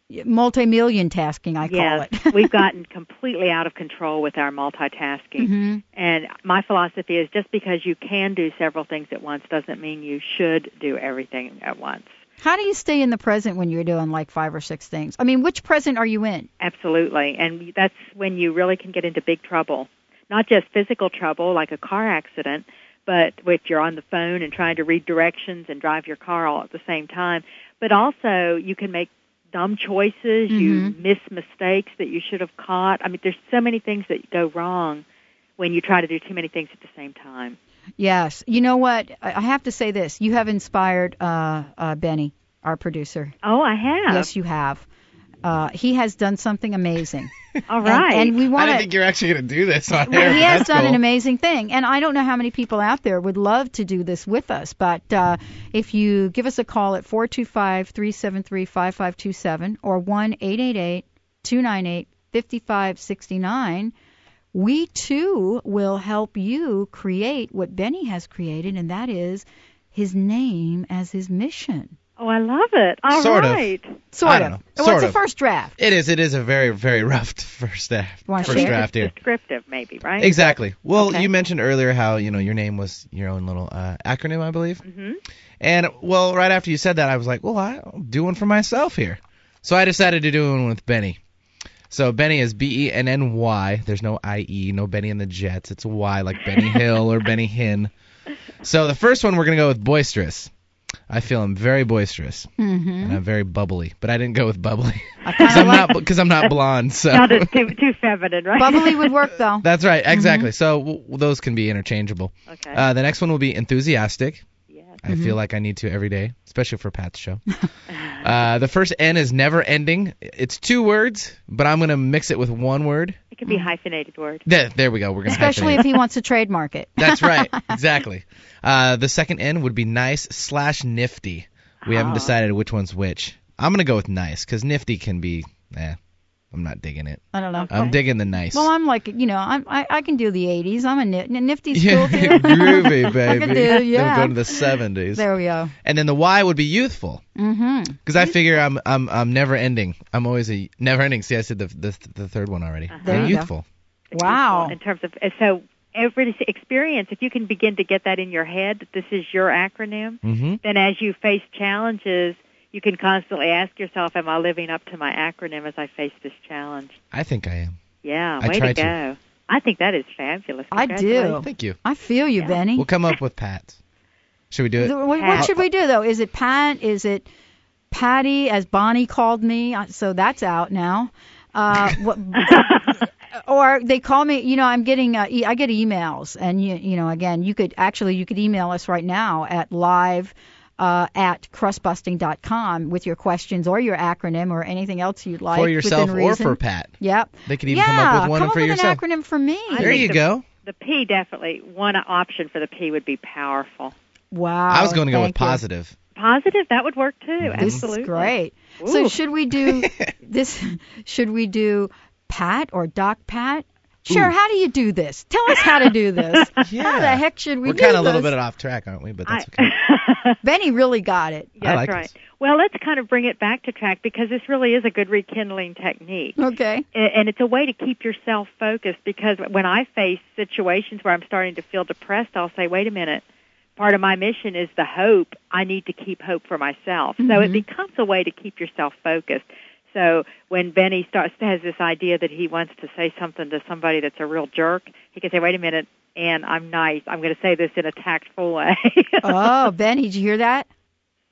Speaker 1: Multi-million tasking, I call
Speaker 5: yes,
Speaker 1: it. <laughs>
Speaker 5: we've gotten completely out of control with our multitasking.
Speaker 1: hmm
Speaker 5: And my philosophy is just because you can do several things at once doesn't mean you should do everything at once.
Speaker 1: How do you stay in the present when you're doing like five or six things? I mean, which present are you in?
Speaker 5: Absolutely. And that's when you really can get into big trouble. Not just physical trouble like a car accident, but if you're on the phone and trying to read directions and drive your car all at the same time, but also you can make dumb choices, you miss mistakes that you should have caught. I mean, there's so many things that go wrong when you try to do too many things at the same time.
Speaker 1: Yes. You know what? I I have to say this. You have inspired uh, uh, Benny, our producer.
Speaker 5: Oh, I have.
Speaker 1: Yes, you have. Uh, he has done something amazing. <laughs>
Speaker 5: All right.
Speaker 1: And-
Speaker 5: right.
Speaker 1: And, we
Speaker 2: I
Speaker 1: want
Speaker 2: didn't think you're actually going to do this on
Speaker 1: Well,
Speaker 2: air.
Speaker 1: he has done
Speaker 2: cool.
Speaker 1: an amazing thing, and I don't know how many people out there would love to do this with us. But uh, if you give us a call at 425-373-5527 or one eight eight eight two nine eight fifty five sixty nine, we too will help you create what Benny has created, and that is his name as his mission.
Speaker 5: Oh, I love it. All
Speaker 2: Sort of.
Speaker 5: right.
Speaker 1: Sort
Speaker 2: I don't know.
Speaker 1: Well,
Speaker 2: Sort
Speaker 1: it's a
Speaker 2: of.
Speaker 1: first draft.
Speaker 2: It is. It is a very, very <laughs> rough first draft.
Speaker 1: Wanna
Speaker 2: First
Speaker 1: share?
Speaker 2: draft here.
Speaker 5: Descriptive, maybe, right?
Speaker 2: Exactly. Well,
Speaker 1: Okay.
Speaker 2: you mentioned earlier how you know your name was your own little uh, acronym, I believe.
Speaker 5: hmm
Speaker 2: And well, right after you said that, I was like, well, I'll do one for myself here. So I decided to do one with Benny. So Benny is B E N N Y. There's no I E, no Benny and the Jets. It's a Y like Benny <laughs> Hill or Benny Hinn. So the first one we're gonna go with boisterous. I feel I'm very boisterous
Speaker 1: Mm-hmm.
Speaker 2: and I'm very bubbly, but I didn't go with bubbly
Speaker 1: I <laughs>
Speaker 2: because
Speaker 1: kind
Speaker 2: I'm
Speaker 1: like
Speaker 2: not because I'm not blonde. So
Speaker 5: Not too, too feminine, right?
Speaker 1: bubbly would work though. <laughs>
Speaker 2: that's right, exactly. So w- those can be interchangeable.
Speaker 5: okay.
Speaker 2: Uh, the next one will be enthusiastic.
Speaker 5: yes.
Speaker 2: I feel like I need to every day, especially for Pat's show. <laughs> uh, the first N is never ending. It's two words, but I'm gonna mix it with one word.
Speaker 5: It could be a hyphenated word.
Speaker 2: There, there we go. We're gonna
Speaker 1: Especially
Speaker 2: hyphenate
Speaker 1: if he wants to trademark it.
Speaker 2: it. <laughs> That's right, <laughs> exactly. Uh, the second N would be nice slash nifty. We haven't
Speaker 5: Ah.
Speaker 2: decided which one's which. I'm gonna go with nice because nifty can be. Eh, I'm not digging it.
Speaker 1: I don't know.
Speaker 2: I'm digging the nice.
Speaker 1: Well, I'm like, you know, I'm, I I can do the 80s. I'm a nit, nifty's <laughs>
Speaker 2: yeah,
Speaker 1: cool too. <laughs>
Speaker 2: groovy, baby.
Speaker 1: do,
Speaker 2: Then
Speaker 1: yeah.
Speaker 2: Go to the 70s.
Speaker 1: there we go.
Speaker 2: And then the Y would be youthful.
Speaker 1: Mhm.
Speaker 2: Because I figure I'm I'm I'm never ending. I'm always a never ending. See, I said the the, the third one already.
Speaker 5: Uh-huh.
Speaker 1: There
Speaker 2: And
Speaker 1: you go.
Speaker 2: youthful.
Speaker 1: Wow.
Speaker 5: In terms of so every experience, if you can begin to get that in your head, that this is your acronym,
Speaker 2: hmm
Speaker 5: then as you face challenges, you can constantly ask yourself, "Am I living up to my acronym as I face this challenge?"
Speaker 2: I think I am.
Speaker 5: Yeah,
Speaker 2: I
Speaker 5: way
Speaker 2: try
Speaker 5: to
Speaker 2: to.
Speaker 5: go. I think that is fabulous.
Speaker 1: I do.
Speaker 2: Thank you.
Speaker 1: I feel you,
Speaker 5: Yeah.
Speaker 1: Benny.
Speaker 2: We'll come up with Pat. Should we do it?
Speaker 1: What, what should we do though? Is it Pat? Is it Patty, as Bonnie called me? So that's out now. Uh, <laughs> what, <laughs> or they call me. You know, I'm getting. Uh, e- I get emails, and you, you know, again, you could actually you could email us right now at live. Uh, at crustbusting.com with your questions or your acronym or anything else you'd like
Speaker 2: for yourself or for Pat.
Speaker 1: Yep.
Speaker 2: They could even
Speaker 1: yeah,
Speaker 2: come up with one
Speaker 1: come up
Speaker 2: for
Speaker 1: with
Speaker 2: yourself.
Speaker 1: an acronym for me.
Speaker 5: I
Speaker 2: There you
Speaker 5: the-
Speaker 2: go.
Speaker 5: The P definitely one option for the P would be powerful.
Speaker 1: Wow.
Speaker 2: I was going to go with
Speaker 1: thank you.
Speaker 2: positive.
Speaker 5: Positive, that would work too.
Speaker 1: This
Speaker 5: Absolutely.
Speaker 1: is great. So should we do <laughs> this? Should we do Pat or Doc Pat? Sure.
Speaker 2: Ooh.
Speaker 1: How do you do this? Tell us how to do this. <laughs> How the heck should we
Speaker 2: We're
Speaker 1: do
Speaker 2: kind of a little bit off track, aren't we? But that's okay. <laughs>
Speaker 1: Benny really got it.
Speaker 5: That's
Speaker 2: like
Speaker 5: right.
Speaker 2: this.
Speaker 5: Well, let's kind of bring it back to track because this really is a good rekindling technique.
Speaker 1: Okay.
Speaker 5: And it's a way to keep yourself focused because when I face situations where I'm starting to feel depressed, I'll say, wait a minute. Part of my mission is the hope. I need to keep hope for myself. So it
Speaker 1: Mhm.
Speaker 5: becomes a way to keep yourself focused. So when Benny starts has this idea that he wants to say something to somebody that's a real jerk, he can say, "Wait a minute, and I'm nice. I'm going to say this in a tactful way." <laughs>
Speaker 1: Oh, Benny, did you hear that?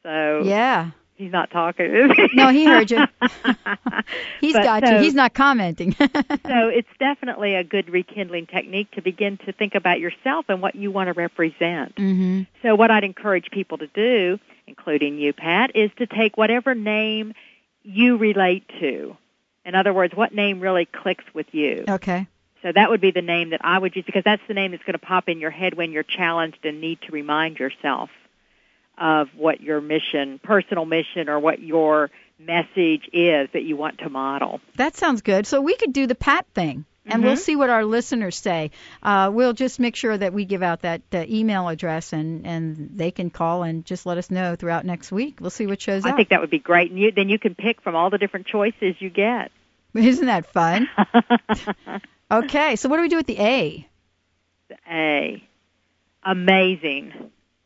Speaker 5: so
Speaker 1: Yeah.
Speaker 5: he's not talking. he?
Speaker 1: No, he heard you. <laughs> He's
Speaker 5: But
Speaker 1: got
Speaker 5: so-
Speaker 1: you. He's not commenting. <laughs>
Speaker 5: so it's definitely a good rekindling technique to begin to think about yourself and what you want to represent.
Speaker 1: hmm
Speaker 5: So what I'd encourage people to do, including you, Pat, is to take whatever name you relate to. In other words, what name really clicks with you.
Speaker 1: Okay.
Speaker 5: So that would be the name that I would use because that's the name that's going to pop in your head when you're challenged and need to remind yourself of what your mission, personal mission, or what your message is that you want to model.
Speaker 1: That sounds good. So we could do the Pat thing, and we'll
Speaker 5: Mhm.
Speaker 1: see what our listeners say. Uh, we'll just make sure that we give out that uh, email address, and and they can call and just let us know throughout next week. We'll see what shows
Speaker 5: I
Speaker 1: up.
Speaker 5: I think that would be great, and you, then you can pick from all the different choices you get. <laughs>
Speaker 1: Isn't that fun? <laughs> Okay. So what do we do with the A?
Speaker 5: The A, amazing.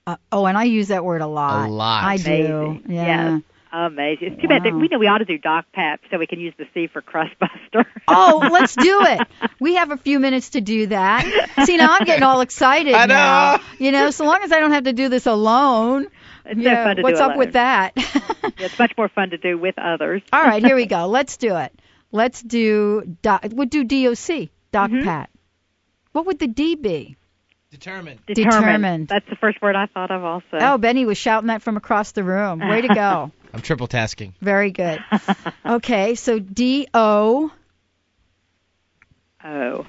Speaker 1: Uh, oh, and I use that word a lot.
Speaker 2: A lot.
Speaker 1: I do. Yeah.
Speaker 5: Yes. Amazing. It's too bad that we know we ought to do Doc Pap so we can use the C for crust buster. <laughs>
Speaker 1: Oh, let's do <laughs> it. We have a few minutes to do that. See, now I'm getting all excited
Speaker 2: I know.
Speaker 1: now. You know, so long as I don't have to do this alone.
Speaker 5: It's
Speaker 1: yeah,
Speaker 5: so fun to
Speaker 1: what's
Speaker 5: do
Speaker 1: up with
Speaker 5: alone.
Speaker 1: that?
Speaker 5: It's much more fun to do with others.
Speaker 1: all right, here we go. <laughs> Let's do it. Let's do doc, we'll do DOC, Doc
Speaker 5: Mhm.
Speaker 1: Pat. What would the D be?
Speaker 2: Determined.
Speaker 1: Determined.
Speaker 5: That's the first word I thought of also.
Speaker 1: Oh, Benny was shouting that from across the room. Way to go.
Speaker 2: I'm triple tasking.
Speaker 1: Very good. <laughs> Okay, so D O
Speaker 5: oh.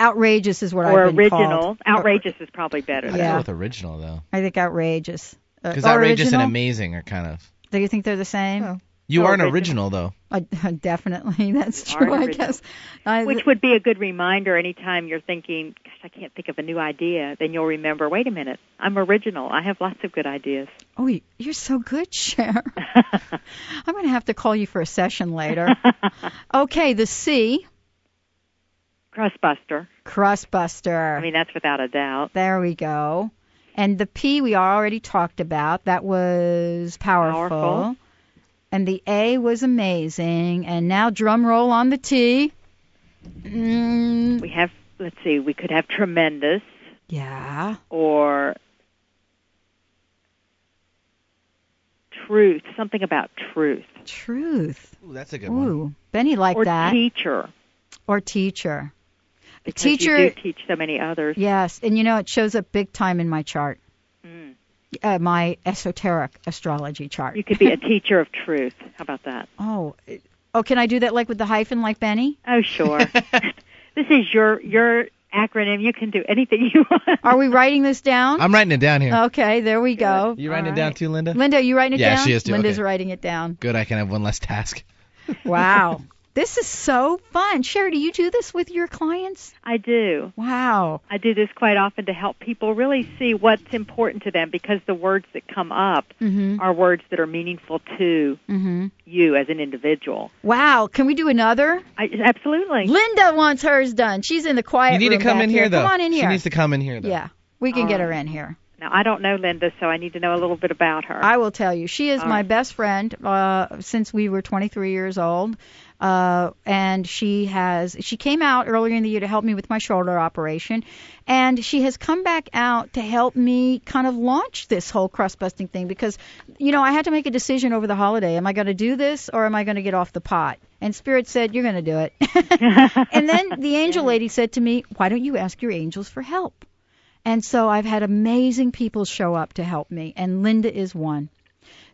Speaker 1: outrageous is what
Speaker 5: Or
Speaker 1: I've been
Speaker 5: original.
Speaker 1: called.
Speaker 5: Outrageous is probably better.
Speaker 2: I'd
Speaker 1: Yeah.
Speaker 2: go with original though,
Speaker 1: I think outrageous. Uh,
Speaker 2: because outrageous and amazing are kind of.
Speaker 1: Do you think they're the same?
Speaker 2: Oh. <laughs> You are an
Speaker 5: original.
Speaker 2: original though.
Speaker 1: Uh, definitely, that's true. I guess. I,
Speaker 5: Which would be a good reminder anytime you're thinking, gosh, I can't think of a new idea. Then you'll remember, wait a minute, I'm original. I have lots of good ideas.
Speaker 1: oh, you- you're so good, Cher. <laughs> I'm going to have to call you for a session later. <laughs> okay, the C,
Speaker 5: Crustbuster.
Speaker 1: crustbuster.
Speaker 5: I mean, that's without a doubt.
Speaker 1: there we go. And the P we already talked about. That was powerful.
Speaker 5: Powerful.
Speaker 1: And the A was amazing. And now drum roll on the T. Mm,
Speaker 5: We have, let's see, we could have tremendous
Speaker 1: yeah.
Speaker 5: or truth, something about truth.
Speaker 1: Truth.
Speaker 2: Ooh, that's a good one.
Speaker 1: Benny liked
Speaker 5: or
Speaker 1: that.
Speaker 5: teacher.
Speaker 1: or teacher.
Speaker 5: Because
Speaker 1: teacher.
Speaker 5: You do teach so many others.
Speaker 1: Yes, and you know it shows up big time in my chart,
Speaker 5: Mm.
Speaker 1: Uh, my esoteric astrology chart.
Speaker 5: You could be a <laughs> teacher of truth. How about that?
Speaker 1: oh, oh, can I do that like with the hyphen, like Benny?
Speaker 5: Oh, sure. <laughs> this is your your acronym. You can do anything you want.
Speaker 1: Are we writing this down?
Speaker 2: I'm writing it down here.
Speaker 1: Okay, there we go.
Speaker 2: you writing
Speaker 1: All
Speaker 2: it down
Speaker 1: right.
Speaker 2: too, Linda?
Speaker 1: Linda, are you writing it
Speaker 2: Yeah,
Speaker 1: down?
Speaker 2: she is too.
Speaker 1: Linda's
Speaker 2: Okay.
Speaker 1: writing it down.
Speaker 2: Good, I can have one less task.
Speaker 1: Wow. <laughs> this is so fun. Sherry, do you do this with your clients?
Speaker 5: I do.
Speaker 1: Wow.
Speaker 5: I do this quite often to help people really see what's important to them because the words that come up
Speaker 1: Mhm.
Speaker 5: are words that are meaningful to
Speaker 1: Mhm.
Speaker 5: you as an individual.
Speaker 1: Wow. Can we do another?
Speaker 5: I, absolutely.
Speaker 1: Linda wants hers done. She's in the quiet
Speaker 2: you need to
Speaker 1: room
Speaker 2: come
Speaker 1: back
Speaker 2: in here, though.
Speaker 1: Come on in here.
Speaker 2: She needs to come in here though.
Speaker 1: yeah. We can
Speaker 5: All
Speaker 1: get
Speaker 5: right.
Speaker 1: her in here.
Speaker 5: Now I don't know Linda, so I need to know a little bit about her.
Speaker 1: I will tell you. She is
Speaker 5: All
Speaker 1: my
Speaker 5: right.
Speaker 1: best friend uh, since we were 23 years old. Uh, and she has she came out earlier in the year to help me with my shoulder operation, and she has come back out to help me kind of launch this whole crust busting thing because, you know, I had to make a decision over the holiday. Am I going to do this or am I going to get off the pot? And Spirit said, "You're going to do it." <laughs> and then the angel lady said to me, "Why don't you ask your angels for help?" And so I've had amazing people show up to help me, and Linda is one.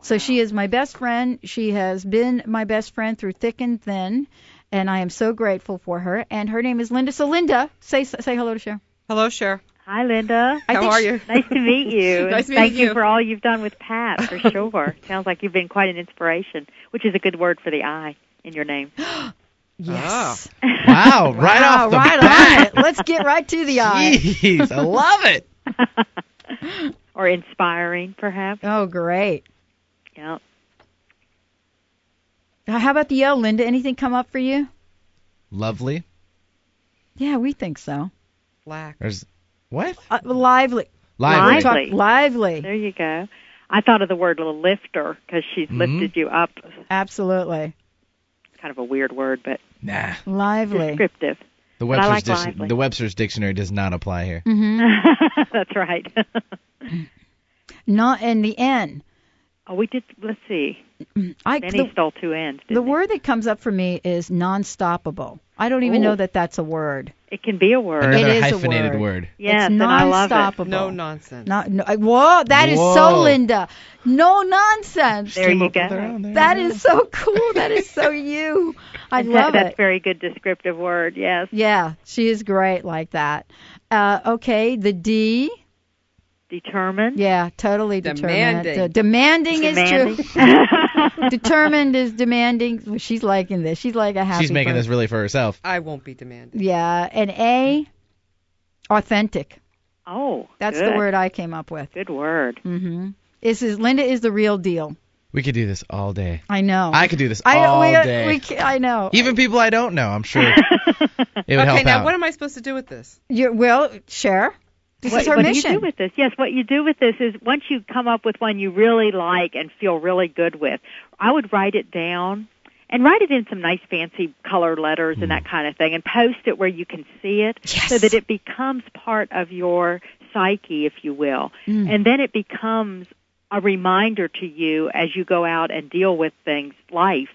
Speaker 1: So she is my best friend. She has been my best friend through thick and thin, and I am so grateful for her. And her name is Linda. So Linda, say say hello to Cher.
Speaker 6: Hello, Cher.
Speaker 5: Hi, Linda.
Speaker 1: I
Speaker 6: How are
Speaker 1: she-
Speaker 6: you? <laughs>
Speaker 5: Nice to meet you. <laughs>
Speaker 6: Nice
Speaker 5: and
Speaker 6: meeting
Speaker 5: thank you
Speaker 6: you.
Speaker 5: for all you've done with Pat, for <laughs> sure. Sounds like you've been quite an inspiration, which is a good word for the I in your name. <gasps>
Speaker 1: Yes. Ah.
Speaker 2: Wow, right
Speaker 1: Wow,
Speaker 2: off the
Speaker 1: right
Speaker 2: bat.
Speaker 1: on it. Let's get right to the eye.
Speaker 2: Jeez, I love it.
Speaker 5: or inspiring, perhaps.
Speaker 1: Oh, great.
Speaker 5: Yeah.
Speaker 1: Now, How about the L, Linda? Anything come up for you?
Speaker 2: Lovely.
Speaker 1: Yeah, we think so.
Speaker 6: Black.
Speaker 2: There's what?
Speaker 1: Uh, lively.
Speaker 2: Lively.
Speaker 5: Lively.
Speaker 1: Talk- lively.
Speaker 5: There you go. I thought of the word little lifter because she's
Speaker 2: Mhm.
Speaker 5: lifted you up.
Speaker 1: Absolutely.
Speaker 5: Kind of a weird word, but
Speaker 2: Nah.
Speaker 1: Lively.
Speaker 5: descriptive.
Speaker 2: The Webster's
Speaker 5: like
Speaker 2: dic-
Speaker 5: lively.
Speaker 2: the Webster's dictionary does not apply here.
Speaker 1: hmm <laughs>
Speaker 5: That's right. <laughs>
Speaker 1: Not in the N.
Speaker 5: oh, we did. Let's see.
Speaker 1: I
Speaker 5: Benny
Speaker 1: the,
Speaker 5: stole two ends.
Speaker 1: the
Speaker 5: didn't he?
Speaker 1: word that comes up for me is non-stoppable. I don't even
Speaker 5: Ooh.
Speaker 1: know that that's a word.
Speaker 5: It can be a word.
Speaker 2: Another
Speaker 1: is a
Speaker 2: hyphenated
Speaker 1: word.
Speaker 2: word.
Speaker 5: yes,
Speaker 1: it's
Speaker 5: and I love it.
Speaker 6: No nonsense.
Speaker 1: Not, no, I- whoa, that is so Linda. No nonsense.
Speaker 5: There you go.
Speaker 2: her there
Speaker 1: That
Speaker 2: you
Speaker 1: is so cool. That is so <laughs> you. I
Speaker 5: And
Speaker 1: love
Speaker 5: that, That's
Speaker 1: it.
Speaker 5: very good descriptive word. Yes.
Speaker 1: Yeah, she is great like that. Uh, okay, the D.
Speaker 5: Determined.
Speaker 1: Yeah, totally determined.
Speaker 6: Demanding.
Speaker 1: Uh, demanding is true. <laughs> determined is demanding. Well, she's liking this. She's like a happy.
Speaker 2: She's making this really for herself.
Speaker 6: I won't be demanding.
Speaker 1: Yeah, and A. Authentic.
Speaker 5: oh,
Speaker 1: That's
Speaker 5: good.
Speaker 1: the word I came up with.
Speaker 5: Good word.
Speaker 1: Mm-hmm. This is Linda is the real deal.
Speaker 2: We could do this all day.
Speaker 1: I know.
Speaker 2: I could do this
Speaker 1: I
Speaker 2: all
Speaker 1: we,
Speaker 2: day.
Speaker 1: we I know.
Speaker 2: Even people I don't know, I'm sure <laughs> it would
Speaker 6: okay,
Speaker 2: help
Speaker 6: now
Speaker 2: out.
Speaker 6: what am I supposed to do with this?
Speaker 1: You well, Cher. This
Speaker 5: what,
Speaker 1: is our
Speaker 5: what
Speaker 1: mission.
Speaker 5: do you do with this? Yes, what you do with this is once you come up with one you really like and feel really good with, I would write it down and write it in some nice fancy color letters and that kind of thing and post it where you can see it
Speaker 1: Yes.
Speaker 5: so that it becomes part of your psyche, if you will.
Speaker 1: Mm.
Speaker 5: And then it becomes a reminder to you as you go out and deal with things, life,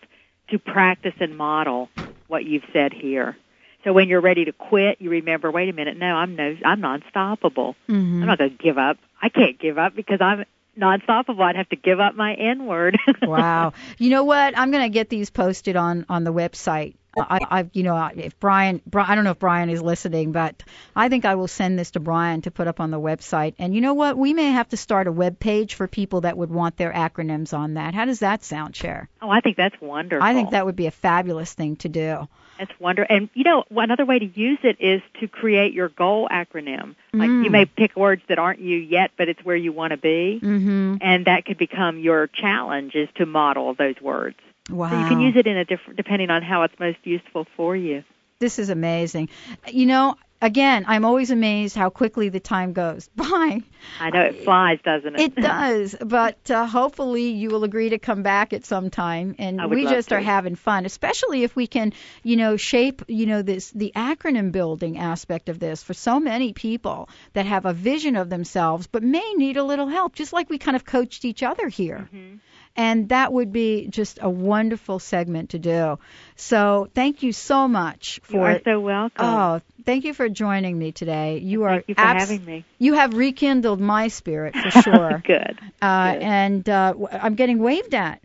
Speaker 5: to practice and model what you've said here. So when you're ready to quit, you remember, wait a minute, no, I'm no, I'm non-stoppable.
Speaker 1: Mhm.
Speaker 5: I'm not going to give up. I can't give up because I'm non-stoppable. I'd have to give up my N word. <laughs>
Speaker 1: wow. You know what? I'm going to get these posted on on the website. I, I, you know, if Brian, Bri I don't know if Brian is listening, but I think I will send this to Brian to put up on the website. And you know what? We may have to start a web page for people that would want their acronyms on that. How does that sound, Cher?
Speaker 5: oh, I think that's wonderful.
Speaker 1: I think that would be a fabulous thing to do.
Speaker 5: That's wonderful. And you know, another way to use it is to create your goal acronym. Like
Speaker 1: Mm.
Speaker 5: you may pick words that aren't you yet, but it's where you want to be,
Speaker 1: Mm-hmm.
Speaker 5: and that could become your challenge is to model those words.
Speaker 1: Wow.
Speaker 5: So you can use it in a different, depending on how it's most useful for you.
Speaker 1: This is amazing. You know, again, I'm always amazed how quickly the time goes <laughs> by.
Speaker 5: I know it flies, doesn't it?
Speaker 1: It does, but uh, hopefully you will agree to come back at some time, and we just
Speaker 5: to.
Speaker 1: are having fun, especially if we can, you know, shape, you know, this the acronym building aspect of this for so many people that have a vision of themselves but may need a little help, just like we kind of coached each other here.
Speaker 5: Mm-hmm.
Speaker 1: And that would be just a wonderful segment to do. So thank you so much for.
Speaker 5: You are so welcome.
Speaker 1: Oh, thank you for joining me today. You are
Speaker 5: Thank you for
Speaker 1: abs-
Speaker 5: having me.
Speaker 1: You have rekindled my spirit for <laughs> sure.
Speaker 5: Good.
Speaker 1: Uh,
Speaker 5: Good.
Speaker 1: and uh, w- I'm getting waved at.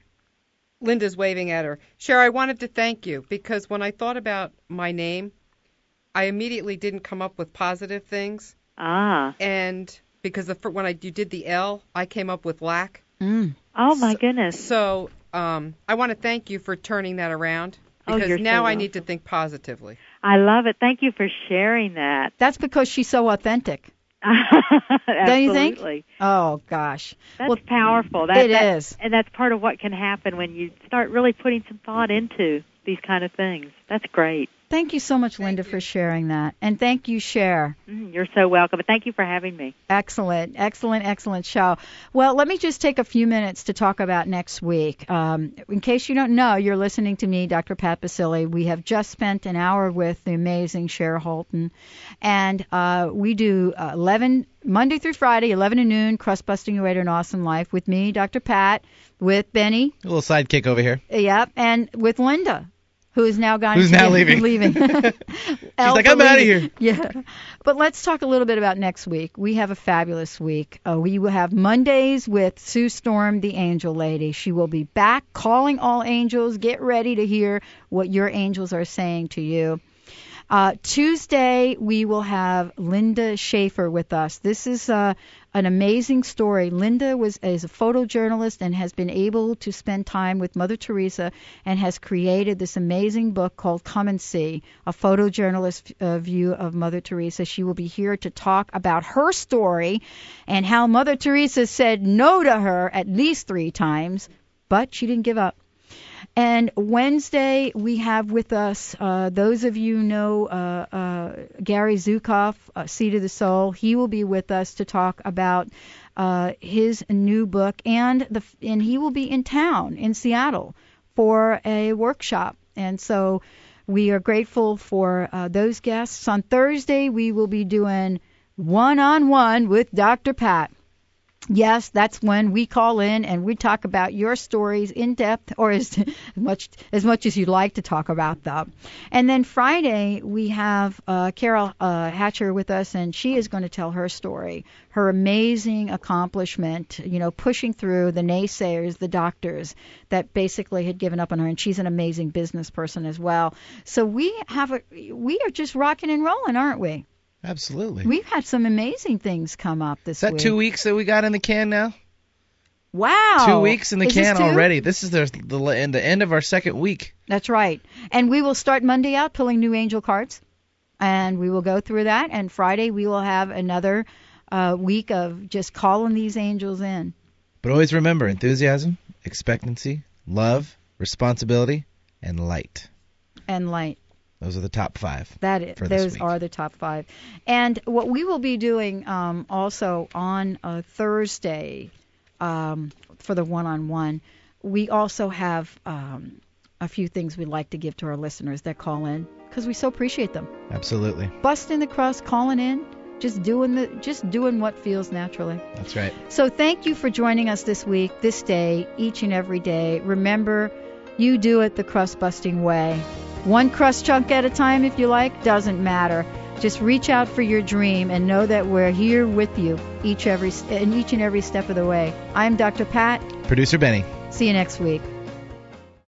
Speaker 6: Linda's waving at her. Cher, I wanted to thank you because when I thought about my name, I immediately didn't come up with positive things,
Speaker 5: Ah.
Speaker 6: and because the when I you did the L, I came up with lack.
Speaker 1: Mm.
Speaker 5: Oh my
Speaker 6: So-
Speaker 5: goodness.
Speaker 6: So um, I want to thank you for turning that around
Speaker 5: Oh,
Speaker 6: because
Speaker 5: you're so
Speaker 6: now I need to think positively.
Speaker 5: I love it. Thank you for sharing that.
Speaker 1: That's because she's so authentic. <laughs> Don't you think? Oh gosh.
Speaker 5: That's
Speaker 1: Well,
Speaker 5: powerful. That,
Speaker 1: it
Speaker 5: that-
Speaker 1: is.
Speaker 5: And that's part of what can happen when you start really putting some thought into these kind of things. That's great.
Speaker 1: Thank you so much, Linda, for sharing that, and thank you, Cher.
Speaker 5: Mm, You're so welcome. And thank you for having me.
Speaker 1: Excellent, excellent, excellent show. Well, let me just take a few minutes to talk about next week. Um, in case you don't know, you're listening to me, Dr. Pat Baccili. We have just spent an hour with the amazing Cher Holton, and uh, we do uh, 11 Monday through Friday, 11 to noon, crust busting your way to an awesome life with me, Dr. Pat, with Benny,
Speaker 2: A little sidekick over here.
Speaker 1: yep, and with Linda. Who is now gone?
Speaker 2: Who's now <laughs> leaving.
Speaker 1: leaving. <laughs> She's
Speaker 2: like, "I'm <laughs> out of here."
Speaker 1: Yeah. But let's talk a little bit about next week. We have a fabulous week. Uh, we will have Mondays with Sue Storm, the angel lady. She will be back calling all angels. Get ready to hear what your angels are saying to you. Uh, Tuesday, we will have Linda Schaefer with us. This is uh, an amazing story. Linda was is a photojournalist and has been able to spend time with Mother Teresa and has created this amazing book called Come and See, a photojournalist uh, view of Mother Teresa. She will be here to talk about her story and how Mother Teresa said no to her at least three times, but she didn't give up. And Wednesday, we have with us, uh, those of you know uh, uh, Gary Zukav, uh, Seat of the Soul. He will be with us to talk about uh, his new book, and the and he will be in town in Seattle for a workshop. And so we are grateful for uh, those guests. On Thursday, we will be doing one-on-one with Dr. Pat. Yes, that's when we call in and we talk about your stories in depth, or as <laughs> much as much as you'd like to talk about them. And then Friday we have uh, Carol uh, Hatcher with us, and she is going to tell her story, her amazing accomplishment, you know, pushing through the naysayers, the doctors that basically had given up on her, and she's an amazing business person as well. So we have a, we are just rocking and rolling, aren't we?
Speaker 2: Absolutely.
Speaker 1: We've had some amazing things come up this
Speaker 2: Is that
Speaker 1: week.
Speaker 2: two weeks that we got in the can now?
Speaker 1: Wow.
Speaker 2: Two weeks in the
Speaker 1: Is
Speaker 2: can
Speaker 1: two?
Speaker 2: already. This is the the, the, the end of our second week.
Speaker 1: That's right. And we will start Monday out pulling new angel cards. And we will go through that. And Friday we will have another uh, week of just calling these angels in.
Speaker 2: But always remember enthusiasm, expectancy, love, responsibility, and light.
Speaker 1: And light.
Speaker 2: Those are the top five.
Speaker 1: That is, those are the top five. And what we will be doing um, also on Thursday um, for the one-on-one, we also have um, a few things we'd like to give to our listeners that call in because we so appreciate them.
Speaker 2: Absolutely.
Speaker 1: Busting the crust, calling in, just doing the, just doing what feels naturally.
Speaker 2: That's right.
Speaker 1: So thank you for joining us this week, this day, each and every day. Remember, you do it the crust busting way. One crust chunk at a time, if you like, doesn't matter. Just reach out for your dream and know that we're here with you each every in each and every step of the way. I'm Dr. Pat.
Speaker 2: Producer Benny.
Speaker 1: See you next week.